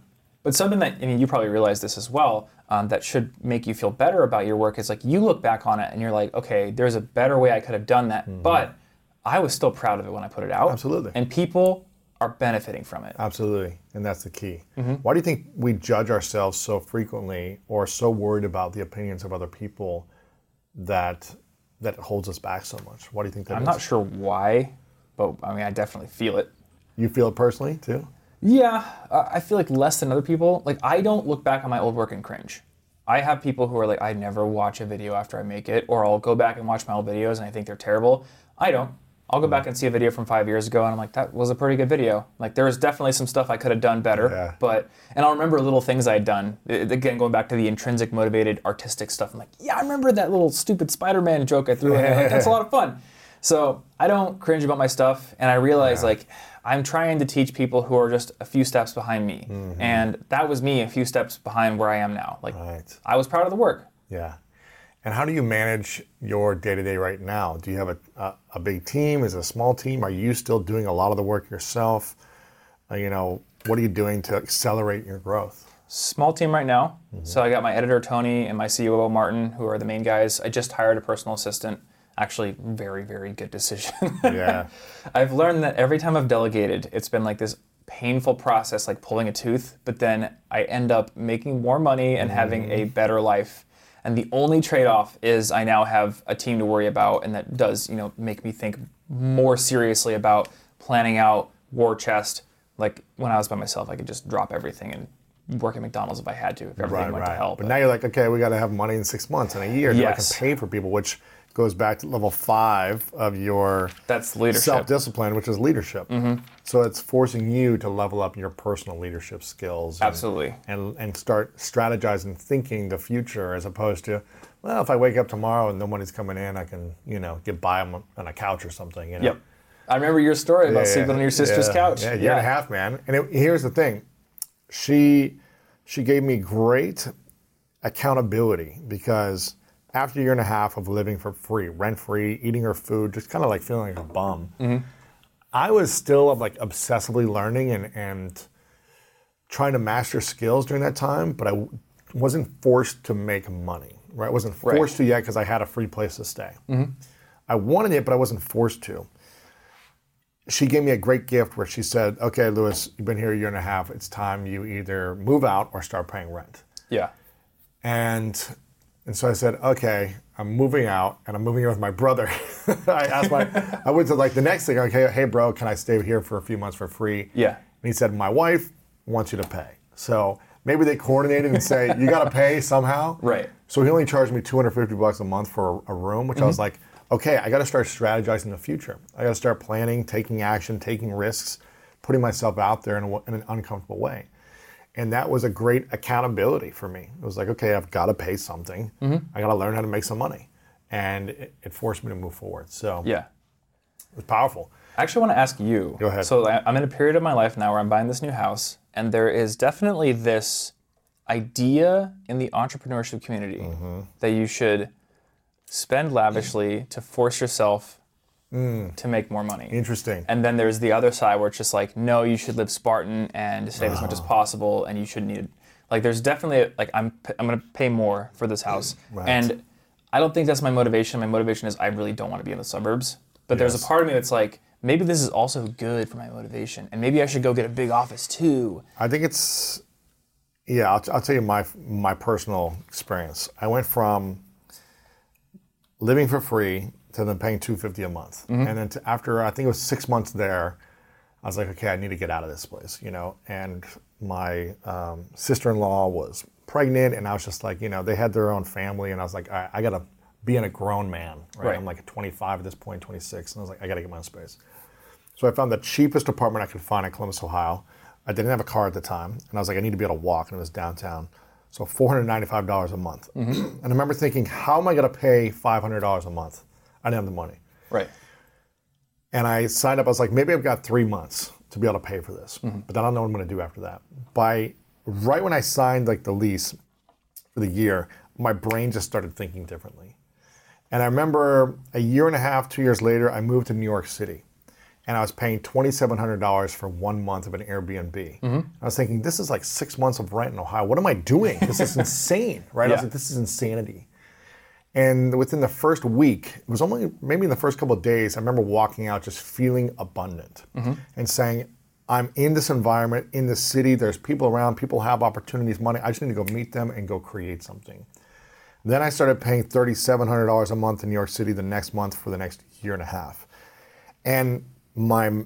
But something that, I mean, you probably realize this as well, um, that should make you feel better about your work is like you look back on it and you're like, okay, there's a better way I could have done that. Mm-hmm. But I was still proud of it when I put it out. Absolutely. And people are benefiting from it. Absolutely. And that's the key. Mm-hmm. Why do you think we judge ourselves so frequently or so worried about the opinions of other people that that holds us back so much? Why do you think that I'm is? not sure why, but I mean I definitely feel it. You feel it personally too? Yeah, I feel like less than other people. Like I don't look back on my old work and cringe. I have people who are like, I never watch a video after I make it, or I'll go back and watch my old videos and I think they're terrible. I don't. I'll go back and see a video from five years ago, and I'm like, that was a pretty good video. Like, there was definitely some stuff I could have done better, yeah. but and I'll remember little things I had done. Again, going back to the intrinsic motivated artistic stuff, I'm like, yeah, I remember that little stupid Spider-Man joke I threw in. Like, That's a *laughs* lot of fun. So I don't cringe about my stuff, and I realize yeah. like I'm trying to teach people who are just a few steps behind me, mm-hmm. and that was me a few steps behind where I am now. Like, right. I was proud of the work. Yeah. And how do you manage your day to day right now? Do you have a, a, a, big team? Is it a small team? Are you still doing a lot of the work yourself? Uh, you know, what are you doing to accelerate your growth? Small team right now. Mm-hmm. So I got my editor Tony and my CEO Martin, who are the main guys. I just hired a personal assistant. Actually, very very good decision. *laughs* yeah. I've learned that every time I've delegated, it's been like this painful process, like pulling a tooth. But then I end up making more money and mm-hmm. having a better life and the only trade-off is I now have a team to worry about, and that does, you know, make me think more seriously about planning out war chest. Like when I was by myself, I could just drop everything and work at McDonald's if I had to, if everything right, went right. to hell. But, but, now you're like, okay, we got to have money in six months and a year yes. to pay for people, which goes back to level five of your that's leadership self-discipline which is leadership mm-hmm. So it's forcing you to level up your personal leadership skills and, absolutely and and start strategizing thinking the future as opposed to well if i wake up tomorrow and no money's coming in i can you know get by on, a couch or something you know? yep i remember your story about yeah, sleeping on your sister's yeah, couch yeah a year yeah. and a half man and it, here's the thing she she gave me great accountability because after a year and a half of living for free, rent free, eating her food, just kind of like feeling like a bum, mm-hmm. I was still like obsessively learning and, and trying to master skills during that time, but I wasn't forced to make money, right? I wasn't forced right. to yet because I had a free place to stay. Mm-hmm. I wanted it, but I wasn't forced to. She gave me a great gift where she said, Okay, Lewis, you've been here a year and a half. It's time you either move out or start paying rent. Yeah. And and so I said, okay, I'm moving out and I'm moving in with my brother. *laughs* I asked my, I went to like the next thing, okay, hey bro, can I stay here for a few months for free? Yeah. And he said, my wife wants you to pay. So maybe they coordinated and say, you got to pay somehow. *laughs* Right. So he only charged me 250 bucks a month for a, a room, which mm-hmm. I was mm-hmm. like, okay, I got to start strategizing the future. I got to start planning, taking action, taking risks, putting myself out there in, a, in an uncomfortable way. And that was a great accountability for me. It was like, okay, I've got to pay something. Mm-hmm. I got to learn how to make some money. And it, it, forced me to move forward. So yeah, it was powerful. I actually want to ask you. Go ahead. So I'm in a period of my life now where I'm buying this new house, and there is definitely this idea in the entrepreneurship community mm-hmm. that you should spend lavishly to force yourself Mm. to make more money. Interesting. And then there's the other side where it's just like, no, you should live Spartan and save as much as ah. possible, and you shouldn't need. Like, there's definitely like I'm I'm gonna pay more for this house, and I don't think that's my motivation. My motivation is I really don't want to be in the suburbs. But there's a part of me that's like, maybe this is also good for my motivation, and maybe I should go get a big office too. I think it's yeah. I'll, I'll tell you my my personal experience. I went from living for free to then paying two fifty a month, Mm-hmm. and then to, after I think it was six months there, I was like, okay, I need to get out of this place, you know. And my um, sister in law was pregnant, and I was just like, you know, they had their own family, and I was like, I, I gotta be in a grown man, right? Right. I'm like 25 at this point, 26, and I was like, I gotta get my own space. So I found the cheapest apartment I could find in Columbus, Ohio. I didn't have a car at the time, and I was like, I need to be able to walk, and it was downtown. So $495 a month. And I remember thinking, how am I going to pay $500 a month? I didn't have the money. Right. And I signed up. I was like, maybe I've got three months to be able to pay for this, mm-hmm. but I don't know what I'm going to do after that. By right when I signed like the lease for the year, my brain just started thinking differently. And I remember a year and a half, two years later, I moved to New York City, and I was paying twenty-seven hundred dollars for one month of an Airbnb. Mm-hmm. I was thinking, this is like six months of rent in Ohio. What am I doing? This is *laughs* insane, right? I was like, this is insanity. And within the first week, it was only maybe in the first couple of days, I remember walking out just feeling abundant mm-hmm. and saying, I'm in this environment, in this city, there's people around, people have opportunities, money. I just need to go meet them and go create something. Then I started paying $3,700 a month in New York City the next month for the next year and a half. And my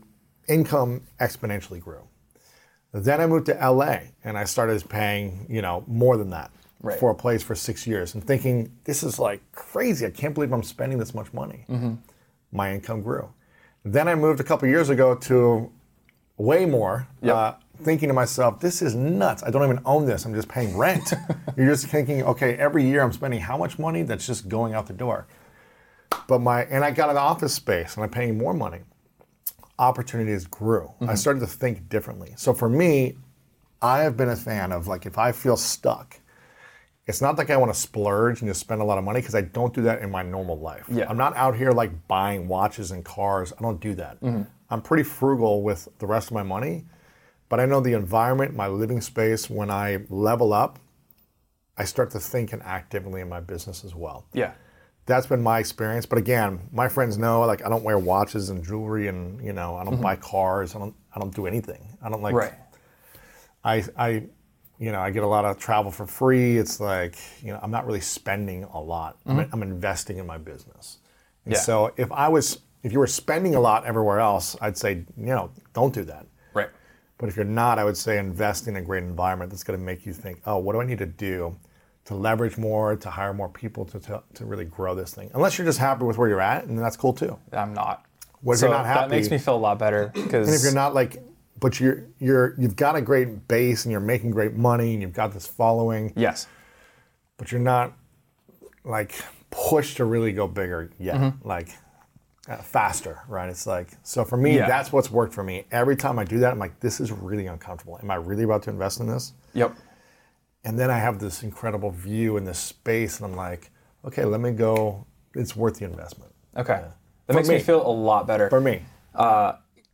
income exponentially grew. Then I moved to LA and I started paying, you know, more than that Right. for a place for six years and thinking, this is like crazy. I can't believe I'm spending this much money. My income grew. Then I moved a couple years ago to way more, uh, thinking to myself, this is nuts. I don't even own this. I'm just paying rent. *laughs* You're just thinking, okay, every year I'm spending how much money that's just going out the door. But my, and I got an office space and I'm paying more money opportunities grew. I started to think differently. So for me, I have been a fan of like if I feel stuck, it's not like I want to splurge and just spend a lot of money because I don't do that in my normal life. Yeah. I'm not out here like buying watches and cars. I don't do that. Mm-hmm. I'm pretty frugal with the rest of my money, but I know the environment, my living space, when I level up, I start to think and act differently in my business as well Yeah. that's been my experience. But again, my friends know like I don't wear watches and jewelry, and you know I don't mm-hmm. buy cars. I don't I don't do anything. I don't like. Right. I I you know I get a lot of travel for free. It's like you know I'm not really spending a lot. I'm, mm-hmm. I'm investing in my business. And Yeah. so if I was if you were spending a lot everywhere else, I'd say you know don't do that. Right. But if you're not, I would say invest in a great environment that's going to make you think, oh, what do I need to do to leverage more, to hire more people, to, to, to really grow this thing? Unless you're just happy with where you're at, and that's cool too. I'm not. What if so you're not That makes me feel a lot better because And if you're not like, but you're you're you've got a great base and you're making great money and you've got this following, yes, but you're not like pushed to really go bigger yet, like uh, faster, right? It's like so for me, Yeah. that's what's worked for me. Every time I do that, I'm like, this is really uncomfortable. Am I really about to invest in this? yep, And then I have this incredible view in this space, and I'm like, okay, let me go. It's worth the investment okay, that For makes me. me. feel a lot better. for me.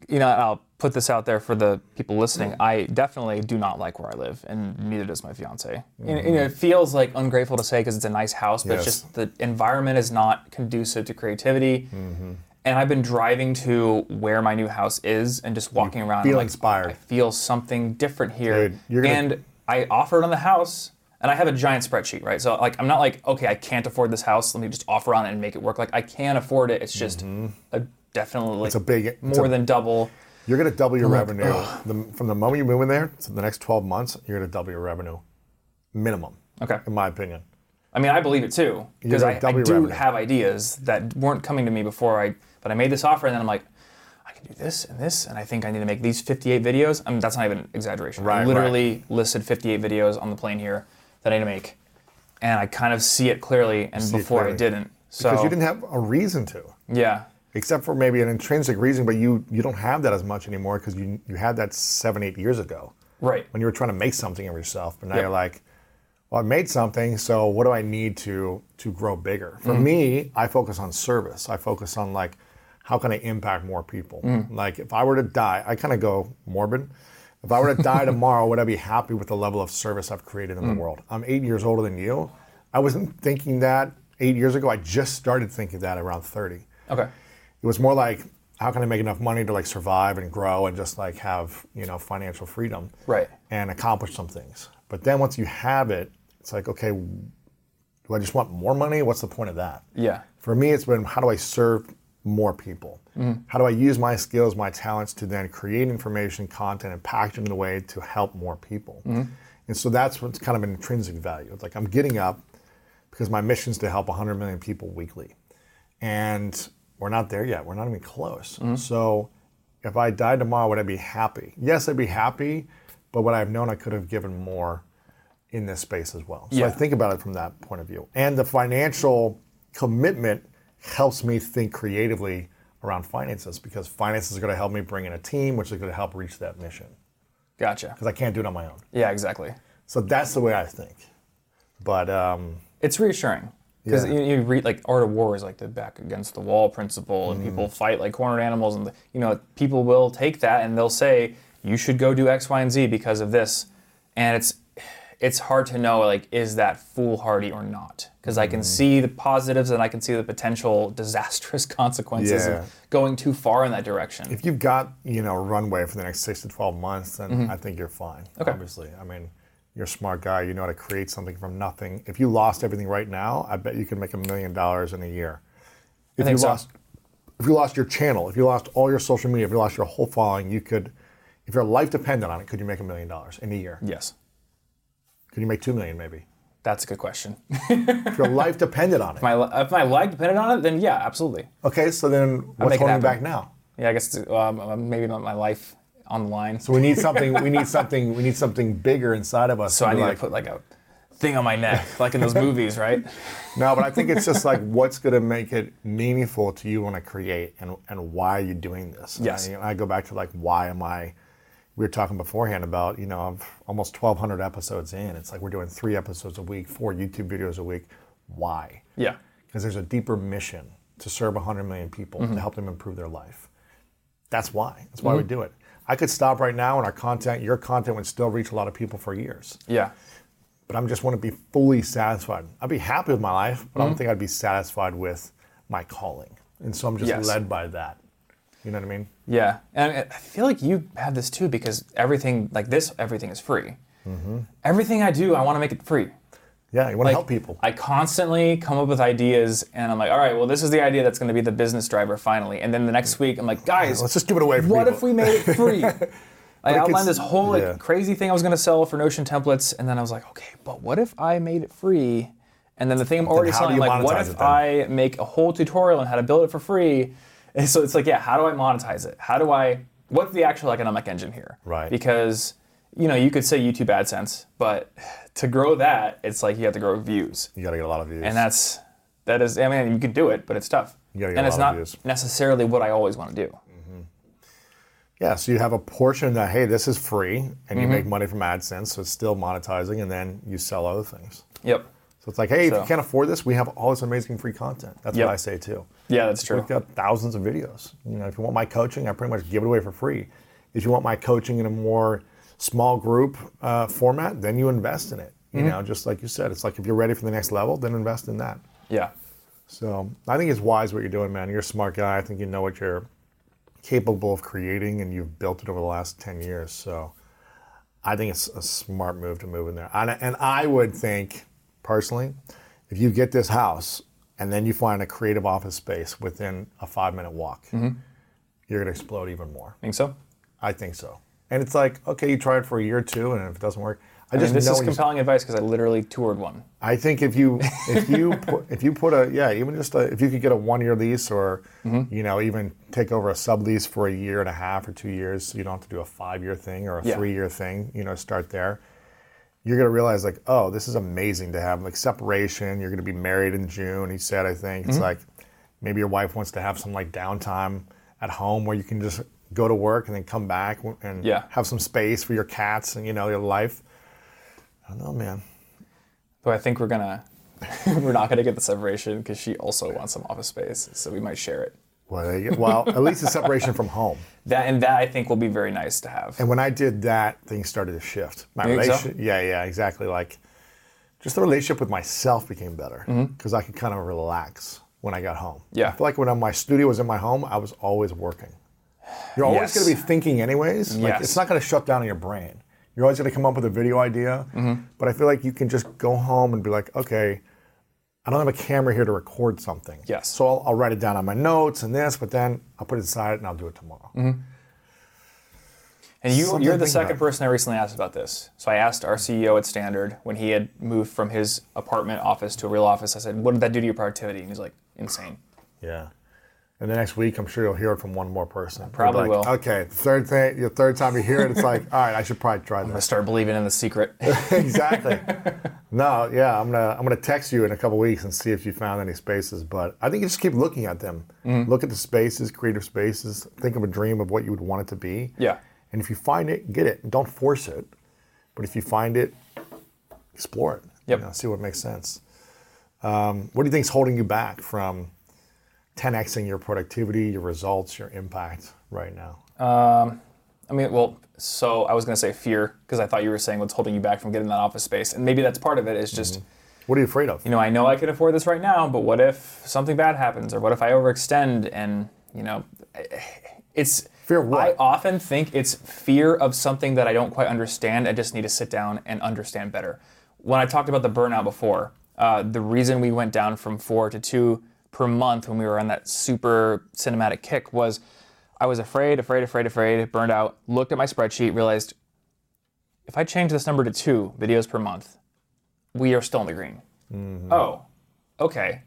you know, I'll put this out there for the people listening. I definitely do not like where I live, and neither does my fiance. Mm-hmm. You know, you know, it feels like ungrateful to say because it's a nice house, but it's Yes. just the environment is not conducive to creativity. Mm-hmm. And I've been driving to where my new house is and just walking around. feel like, inspired. I feel something different here. Dude, you're gonna- and I offered on the house, and I have a giant spreadsheet, right? So like, I'm not like, okay, I can't afford this house. Let me just offer on it and make it work. Like, I can afford it. It's just mm-hmm. a definitely It's a big. More a- than double. You're going to double your revenue the, from the moment you move in there to the next 12 months. You're going to double your revenue, minimum. Okay. In my opinion. I mean, I believe it too because I, I do revenue. have ideas that weren't coming to me before I. But I made this offer, and then I'm like, I can do this and this, and I think I need to make these 58 videos. I mean, that's not even exaggeration. Right, I right. literally listed 58 videos on the plane here that I need to make, and I kind of see it clearly. And before I didn't. So Because you didn't have a reason to, yeah, except for maybe an intrinsic reason, but you you don't have that as much anymore because you you had that seven eight years ago right. when you were trying to make something of yourself. But now Yep. you're like, well, I made something, so what do I need to to grow bigger? Mm-hmm. For me, I focus on service. I focus on like, how can I impact more people? Like if I were to die, I kind of go morbid. If I were to die *laughs* tomorrow, would I be happy with the level of service I've created in the world? I'm eight years older than you. I wasn't thinking that eight years ago. I just started thinking that around 30 Okay. It was more like how can i make enough money to like survive and grow and just like have you know financial freedom Right. and accomplish some things. But then once you have it it's like okay do i just want more money? What's the point of that? Yeah. for me it's been how do i serve more people? Mm-hmm. How do i use my skills my talents to then create information content and package it in a way to help more people? Mm-hmm. And so that's what's kind of an intrinsic value. It's like i'm getting up because my mission is to help 100 million people weekly. And we're not there yet. We're not even close. Mm-hmm. So if I died tomorrow, would I be happy? Yes, I'd be happy, but would I have known I could have given more in this space as well? So I think about it from that point of view. And the financial commitment helps me think creatively around finances because finances are going to help me bring in a team, which is going to help reach that mission Gotcha. because I can't do it on my own. Yeah, exactly. So that's the way I think. But um, It's reassuring because Yeah. you, you read like Art of War is like the back against the wall principle, and people fight like cornered animals, and you know people will take that and they'll say you should go do X, Y, and Z because of this, and it's it's hard to know like is that foolhardy or not because I can see the positives and I can see the potential *laughs* disastrous consequences Yeah. of going too far in that direction. if you've got you know runway for the next six to twelve months, then I think you're fine. Mm-hmm. Okay. Obviously, I mean, you're a smart guy. You know how to create something from nothing. If you lost everything right now, I bet you can make a million dollars in a year. If you so. lost, if you lost your channel, if you lost all your social media, if you lost your whole following, you could. If your life depended on it, could you make a million dollars in a year? yes, Could you make two million maybe? that's a good question. *laughs* If your life depended on it. my if my life depended on it, then yeah, absolutely. Okay, so then what's holding you back now? Yeah, I guess um, maybe not my life on the line. So we need something. we need something. We need something bigger inside of us. So I need like, to put like a thing on my neck, like in those *laughs* movies, right? No, but I think it's just like what's going to make it meaningful to you when I create and, and why are you doing this? Yes. And I, I go back to like, why am I? We were talking beforehand about, you know, I'm almost 1,200 episodes in. It's like we're doing three episodes a week, four YouTube videos a week. Why? Yeah. Because there's a deeper mission to serve 100 million people Mm-hmm. to help them improve their life. That's why. That's why we do it. I could stop right now and our content, your content would still reach a lot of people for years Yeah. but I just want to be fully satisfied. I'd be happy with my life, but I Mm-hmm. don't think I'd be satisfied with my calling. And so I'm just Yes. led by that. You know what I mean? Yeah. And I I feel like you have this too because everything like this, everything is free. Mm-hmm. Everything I do, I want to make it free. Yeah, you want to Like, help people. I constantly come up with ideas and I'm like, all right, well, this is the idea that's going to be the business driver finally. And then the next week, I'm like, guys, Let's just give it away for what people. if we made it free? *laughs* I outlined this whole like yeah. crazy thing I was going to sell for Notion templates, and then I was like, okay, but what if I made it free? And then the thing I'm already selling, like, what if? I make a whole tutorial on how to build it for free? And so it's like, yeah, how do I monetize it? How do I? What's the actual economic engine here? Right. Because you know you could say YouTube AdSense, but to grow that, it's like you have to grow views, You got to get a lot of views. and that's that is. I mean, you could do it, but it's tough. You gotta get and a it's lot of not views. necessarily what I always want to do. yeah, so you have a portion that, hey, this is free, and you Mm-hmm. make money from AdSense, so it's still monetizing, and then you sell other things. Yep. So it's like, hey, if So- you can't afford this, we have all this amazing free content. That's Yep. what I say too. Yeah, that's true. We've got thousands of videos. You know, if you want my coaching, I pretty much give it away for free. If you want my coaching in a more small group uh, format, then you invest in it. You Mm-hmm. know, just like you said, it's like if you're ready for the next level, then invest in that. Yeah. So I think it's wise what you're doing, man. You're a smart guy. I think you know what you're capable of creating, and you've built it over the last ten years. So I think it's a smart move to move in there. And, and I would think, personally, if you get this house and then you find a creative office space within a five minute walk, Mm-hmm. you're going to explode even more. Think so? I think so. And it's like, okay, you try it for a year or two, and if it doesn't work, I, I just mean, this know is compelling advice because I literally toured one. I think if you if you *laughs* put if you put a yeah even just a, if you could get a one year lease or Mm-hmm. you know even take over a sublease for a year and a half or two years so you don't have to do a five year thing or a Yeah. three year thing you know start there you're gonna realize like oh this is amazing to have like separation you're gonna be married in June he said I think Mm-hmm. it's like maybe your wife wants to have some like downtime at home where you can just go to work and then come back and Yeah. have some space for your cats and you know your life I don't know man But I think we're gonna *laughs* we're not gonna get the separation because she also wants some office space, so we might share it. Well, well, at least a separation from home. *laughs* That and that I think will be very nice to have. And when I did that, things started to shift. My think so? relationship, yeah, yeah, exactly. Like, just the relationship with myself became better because I could kind of relax when I got home. Mm-hmm. Yeah. I feel like when my studio was in my home, I was always working. You're always Yes. going to be thinking, anyways. Like, Yes. it's not going to shut down in your brain. You're always going to come up with a video idea, Mm-hmm. but I feel like you can just go home and be like, okay, I don't have a camera here to record something. Yes. So I'll, I'll write it down on my notes and this, but then I'll put it aside and I'll do it tomorrow. Mm-hmm. And you, you're the second about. person I recently asked about this. So I asked our CEO at Standard when he had moved from his apartment office to a real office. I said, "What did that do to your productivity?" And he's like, "Insane." Yeah. And the next week, I'm sure you'll hear it from one more person. You'll Probably like, will. Okay, third thing, the third time you hear it, it's like, *laughs* all right, I should probably try that. I this. start believing in the secret. *laughs* exactly. *laughs* No, yeah, I'm gonna I'm gonna text you in a couple weeks and see if you found any spaces. But I think you just keep looking at them. Mm-hmm. Look at the spaces, creative spaces. Think of a dream of what you would want it to be. Yeah. And if you find it, get it. Don't force it. But if you find it, explore it. you Yep. know, see what makes sense. Um, what do you think is holding you back from 10xing your productivity, your results, your impact right now? I mean, well, so I was going to say fear because I thought you were saying what's holding you back from getting that office space, and maybe that's part of it. Is just What are you afraid of? you know I know I can afford this right now, but what if something bad happens, or what if I overextend and you know, *sighs* it's Fear what? I often think it's fear of something that I don't quite understand. I just need to sit down and understand better. When I talked about the burnout before, uh, the reason we went down from four to two per month when we were on that super cinematic kick was I was afraid, afraid, afraid, afraid, burned out, looked at my spreadsheet, realized if I change this number to two videos per month, we are still in the green. Mm-hmm. Oh, okay.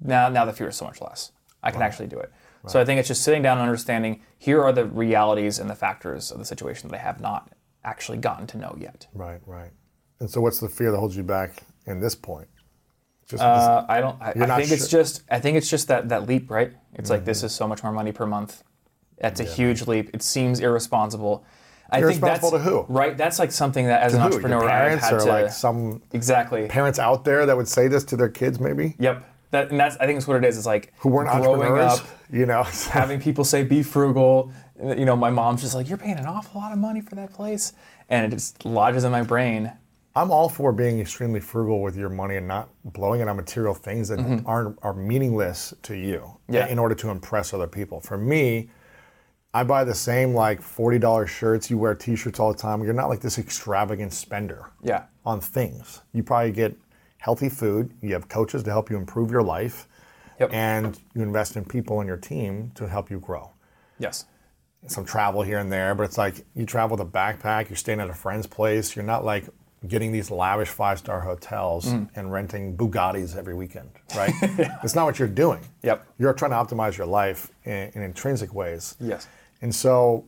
Now, now the fear is so much less. I can actually do it. So I think it's just sitting down and understanding here are the realities and the factors of the situation that I have not actually gotten to know yet. Right, right. And so, what's the fear that holds you back in this point? Just Uh, I don't. I, I think it's just. I think it's just that that leap, right? It's like this is so much more money per month. That's a huge leap. It seems irresponsible. I think that's Irresponsible to who? right. That's like something that as an who? entrepreneur Your I've had or to like some exactly. parents out there that would say this to their kids, maybe Yep. That and that's. I think it's what it is. It's like who weren't growing up, You know, *laughs* having people say be frugal. You know, my mom's just like, you're paying an awful lot of money for that place, and it just lodges in my brain. I'm all for being extremely frugal with your money and not blowing it on material things that aren't are meaningless to you Mm-hmm. Yeah. in order to impress other people. For me, I buy the same like forty dollars shirts. You wear T-shirts all the time. You're not like this extravagant spender. Yeah. on things. You probably get healthy food. You have coaches to help you improve your life, Yep. and you invest in people in your team to help you grow. Yes. Some travel here and there, but it's like you travel with a backpack. You're staying at a friend's place. You're not like getting these lavish five-star hotels Mm. and renting Bugattis every weekend, right? *laughs* It's not what you're doing. Yep. You're trying to optimize your life in, in intrinsic ways. Yes. And so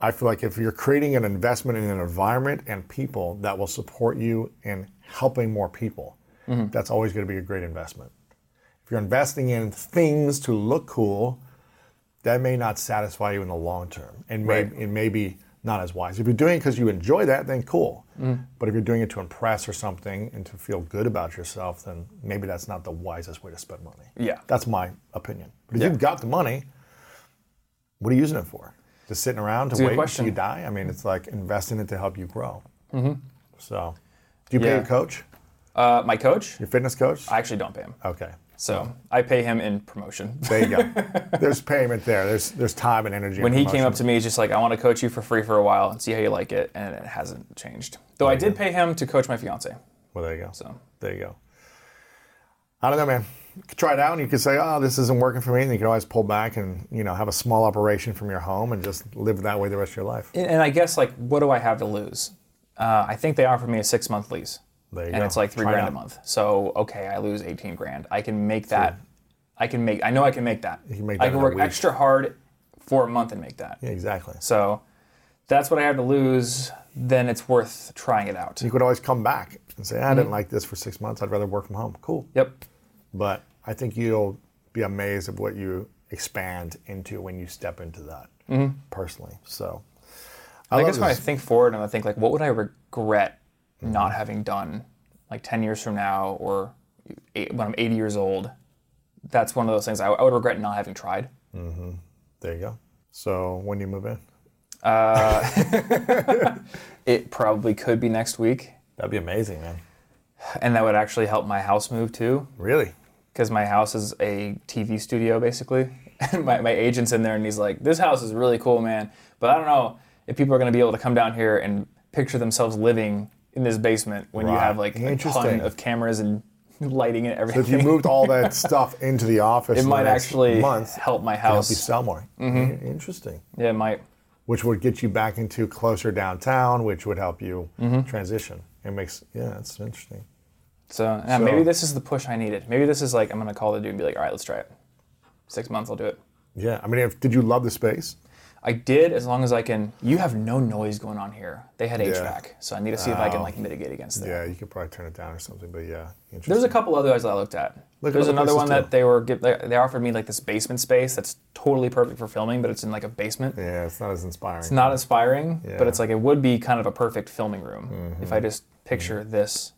I feel like if you're creating an investment in an environment and people that will support you in helping more people, that's always going to be a great investment. If you're investing in things to look cool, that may not satisfy you in the long term and may, Right. it may be not as wise. If you're doing it because you enjoy that, then cool. But if you're doing it to impress or something and to feel good about yourself, then maybe that's not the wisest way to spend money. Yeah. That's my opinion. But if Yeah. you've got the money, what are you using it for? Just sitting around to wait until you die? I mean, it's like investing it to help you grow. Mm-hmm. So, do you pay Yeah. your coach, Uh, my coach, your fitness coach? I actually don't pay him. okay, So I pay him in promotion. there you go. *laughs* there's payment there. There's there's time and energy. when he came up to me, he's just like, I want to coach you for free for a while and see how you like it, and it hasn't changed. Though I did pay him to coach my fiance. well, there you go. So There you go. I don't know, man. You could try it out, and you could say, "Oh, this isn't working for me." And you can always pull back and you know have a small operation from your home and just live that way the rest of your life. And, and I guess like, what do I have to lose? Uh, I think they offered me a six month lease, There and go. it's like three Try grand a month. So okay, I lose eighteen grand. I can make that. I can make. I know I can make that. can make I can work extra hard for a month and make that. Yeah, exactly. So that's what I have to lose. Then it's worth trying it out. You could always come back and say, "I Mm-hmm. didn't like this for six months. I'd rather work from home." Cool. Yep. But I think you'll be amazed at what you expand into when you step into that personally. So I, love guess when I think forward and I think like, what would I regret not mm-hmm. having done, like ten years from now, or eight, when I'm 80 years old, that's one of those things I, I would regret not having tried. Mm-hmm. There you go. So when do you move in? Uh, *laughs* it probably could be next week, That'd be amazing, man. and that would actually help my house move too. Really? because my house is a TV studio basically. And *laughs* my, my agent's in there and he's like, This house is really cool, man. But I don't know if people are going to be able to come down here and picture themselves living in this basement when you Right. have like a ton Interesting. of cameras and *laughs* lighting and everything. if you moved all that *laughs* stuff into the office, it in the might next actually month, help my help house. you sell more. Mm-hmm. Interesting. yeah, it might. Which would get you back into closer downtown, which would help you Mm-hmm. transition. It makes yeah, it's interesting. So, yeah, So- maybe this is the push I needed. Maybe this is like, I'm to call the dude and be like, All right, let's try it. Six months, I'll do it. Yeah, I mean, if, did you love the space? I did as long as I can. You have no noise going on here. They had Yeah. Oh. HVAC, so I need to see if I can like mitigate against that. Yeah, you could probably turn it down or something. But yeah, interesting. There's a couple other guys that I looked at. Look There's another one too. that they were they, offered me like this basement space that's totally perfect for filming, but it's in like a basement. yeah, it's not as inspiring. It's not inspiring, Yeah. but it's like it would be kind of a perfect filming room Mm-hmm. if I just picture this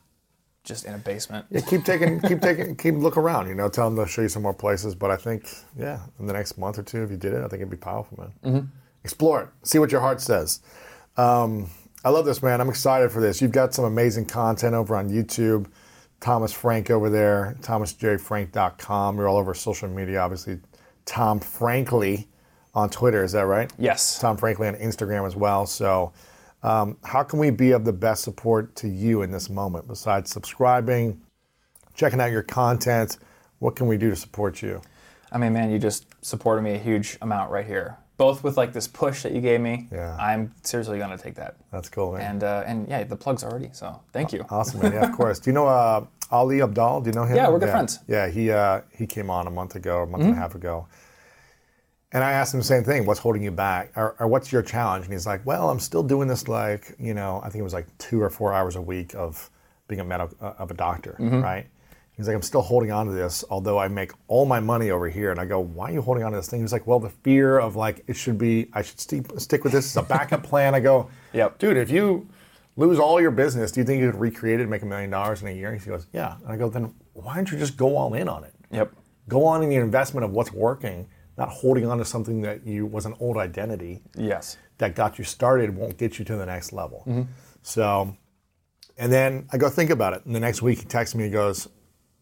just in a basement. Yeah, keep taking, keep taking, keep look around. You know, tell them to show you some more places. But I think, yeah, in the next month or two, if you did it, I think it'd be powerful, man. Mm-hmm. Explore it. See what your heart says. Um, I love this, man. I'm excited for this. You've got some amazing content over on YouTube. Thomas Frank over there, thomasjfrank.com. You're all over social media, obviously. Tom Frankly on Twitter, is that right? Yes. Tom Frankly on Instagram as well. So, um, how can we be of the best support to you in this moment besides subscribing, checking out your content? What can we do to support you? I mean, man, you just supported me a huge amount right here. Both with like this push that you gave me. Yeah. I'm seriously gonna take that. That's cool, man. And uh, and yeah, the plug's already. So thank you. awesome, man. Yeah, of *laughs* course. Do you know uh, Ali Abdaal? Do you know him? Yeah, we're good friends. Yeah, he uh, he came on a month ago, a month Mm-hmm. and a half ago. And I asked him the same thing. What's holding you back, or, or what's your challenge? And he's like, "Well, I'm still doing this. Like, you know, I think it was like two or four hours a week of being a medical uh, of a doctor, Mm-hmm. right?" He's like, "I'm still holding on to this, although I make all my money over here." And I go, "Why are you holding on to this thing?" He's like, "Well, the fear of like it should be. I should st- stick with this as a backup plan." I go, Yep. dude, if you lose all your business, do you think you could recreate it and make a million dollars in a year? And He goes, yeah. And I go, then why don't you just go all in on it? Yep. Go on in the investment of what's working, not holding on to something that you was an old identity Yes. that got you started won't get you to the next level. Mm-hmm. So, and then I go think about it. And the next week he texts me. He goes,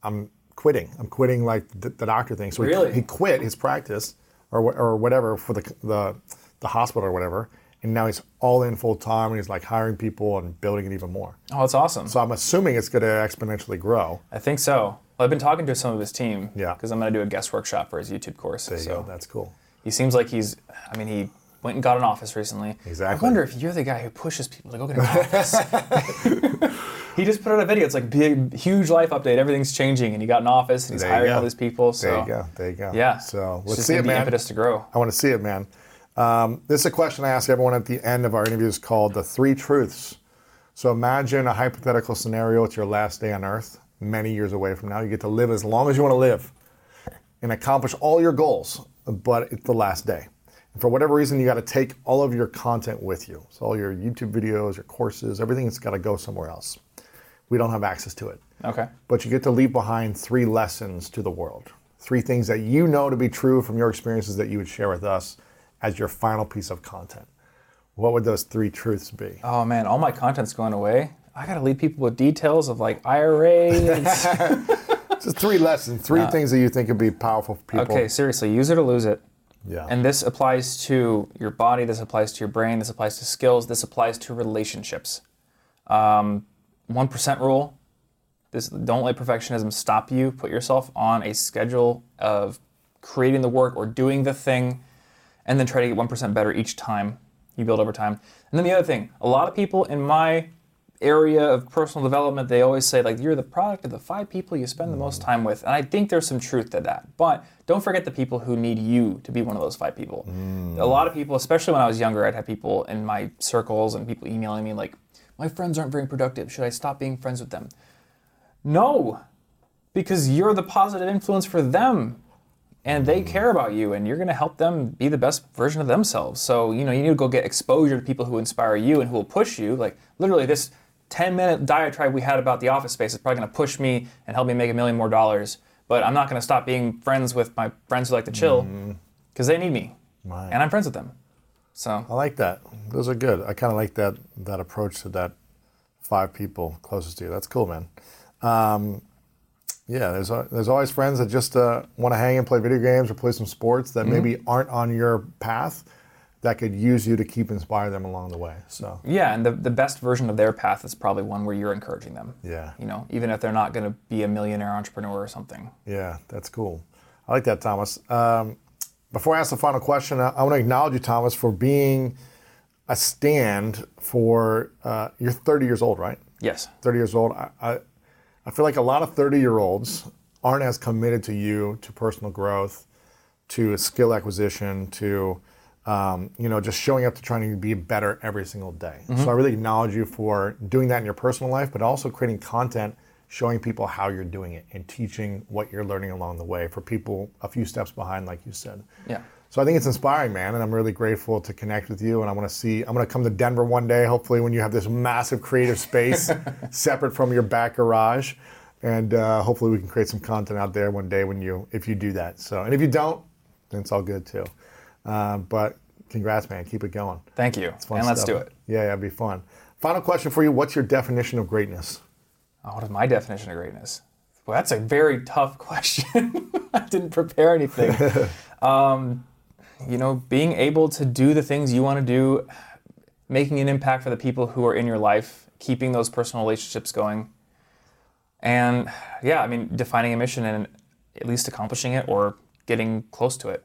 "I'm quitting. I'm quitting like the, the doctor thing." So he- Really? he, quit his practice or or whatever for the the the hospital or whatever. And now he's all in full time and he's like hiring people and building it even more. Oh, that's awesome. So I'm assuming it's going to exponentially grow. I think so. Well, I've been talking to some of his team. Yeah. Because I'm going to do a guest workshop for his YouTube course. There you so go. That's cool. he seems like he's. I mean, he went and got an office recently. Exactly. I wonder if you're the guy who pushes people to go get an office. *laughs* he just put out a video. It's like big, huge life update. Everything's changing, and he got an office, and he's There hiring all these people. So There you go. There you go. Yeah. So let's see it, the man. impetus to grow. I want to see it, man. Um, this is a question I ask everyone at the end of our interviews called the three truths. So imagine a hypothetical scenario. It's your last day on earth, many years away from now. You get to live as long as you want to live and accomplish all your goals, but it's the last day. And for whatever reason, you got to take all of your content with you. So all your YouTube videos, your courses, everything's got to go somewhere else. We don't have access to it Okay. but you get to leave behind three lessons to the world. Three things that you know to be true from your experiences that you would share with us as your final piece of content. What would those three truths be? Oh man, all my content's going away. I got to lead people with details of like IRA. *laughs* *laughs* Just three lessons, three things that you think would be powerful for people. okay, seriously, use it or lose it. Yeah. And this applies to your body, this applies to your brain, this applies to skills, this applies to relationships. Um, 1% rule. This, don't let perfectionism stop you. Put yourself on a schedule of creating the work or doing the thing, and then try to get 1% better each time you build over time. And then the other thing, a lot of people in my area of personal development, they always say, like, you're the product of the five people you spend the most mm. time with. And I think there's some truth to that. But don't forget the people who need you to be one of those five people. A lot of people, especially when I was younger, I'd have people in my circles and people emailing me, like, my friends aren't very productive. Should I stop being friends with them? No, because you're the positive influence for them and they mm. care about you and you're going to help them be the best version of themselves. So, you know, you need to go get exposure to people who inspire you and who will push you. Like literally this 10 minute diatribe we had about the office space is probably going to push me and help me make a million more dollars but I'm not going to stop being friends with my friends who like to chill because they need me, Right. and I'm friends with them. So I like that. Those are good. I kind of like that that approach to that five people closest to you. That's cool, man. Um, yeah, there's a, there's always friends that just uh, want to hang and play video games or play some sports that maybe aren't on your path that could use you to keep inspire them along the way. So yeah, and the the best version of their path is probably one where you're encouraging them. yeah, You know, even if they're not going to be a millionaire entrepreneur or something. yeah, that's cool. I like that, Thomas. Um, before I ask the final question, I, I want to acknowledge you, Thomas, for being a stand for. Uh, you're 30 years old, right? Yes. 30 years old, I, I, I feel like a lot of 30 year olds aren't as committed to you, to personal growth, to skill acquisition, to um, you know, just showing up to trying to be better every single day. So I really acknowledge you for doing that in your personal life, but also creating content showing people how you're doing it and teaching what you're learning along the way for people a few steps behind, like you said. Yeah. So I think it's inspiring, man, and I'm really grateful to connect with you. And I want to see. I'm going to come to Denver one day, hopefully, when you have this massive creative space *laughs* separate from your back garage, and uh, hopefully we can create some content out there one day when you, if you do that. So, and if you don't, then it's all good too. Uh, but congrats, man. Keep it going. Thank you. It's fun and let's stuff. do it. Yeah, yeah, it'd be fun. Final question for you: What's your definition of greatness? Oh, what is my definition of greatness? Well, that's a very tough *laughs* question. I didn't prepare anything. *laughs* um, you know, being able to do the things you want to do, making an impact for the people who are in your life, keeping those personal relationships going. And yeah, I mean, defining a mission and at least accomplishing it or getting close to it.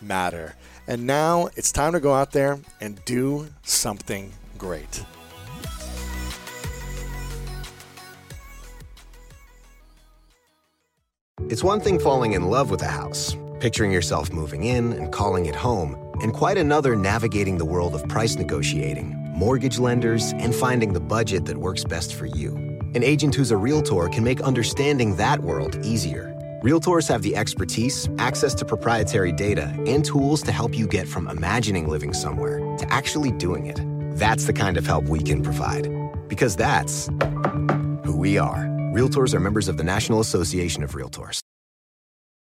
matter. And now it's time to go out there and do something great. It's one thing falling in love with a house, picturing yourself moving in and calling it home, and quite another navigating the world of price negotiating, mortgage lenders, and finding the budget that works best for you. An agent who's a realtor can make understanding that world easier. Realtors have the expertise, access to proprietary data, and tools to help you get from imagining living somewhere to actually doing it. That's the kind of help we can provide. Because that's who we are. Realtors are members of the National Association of Realtors.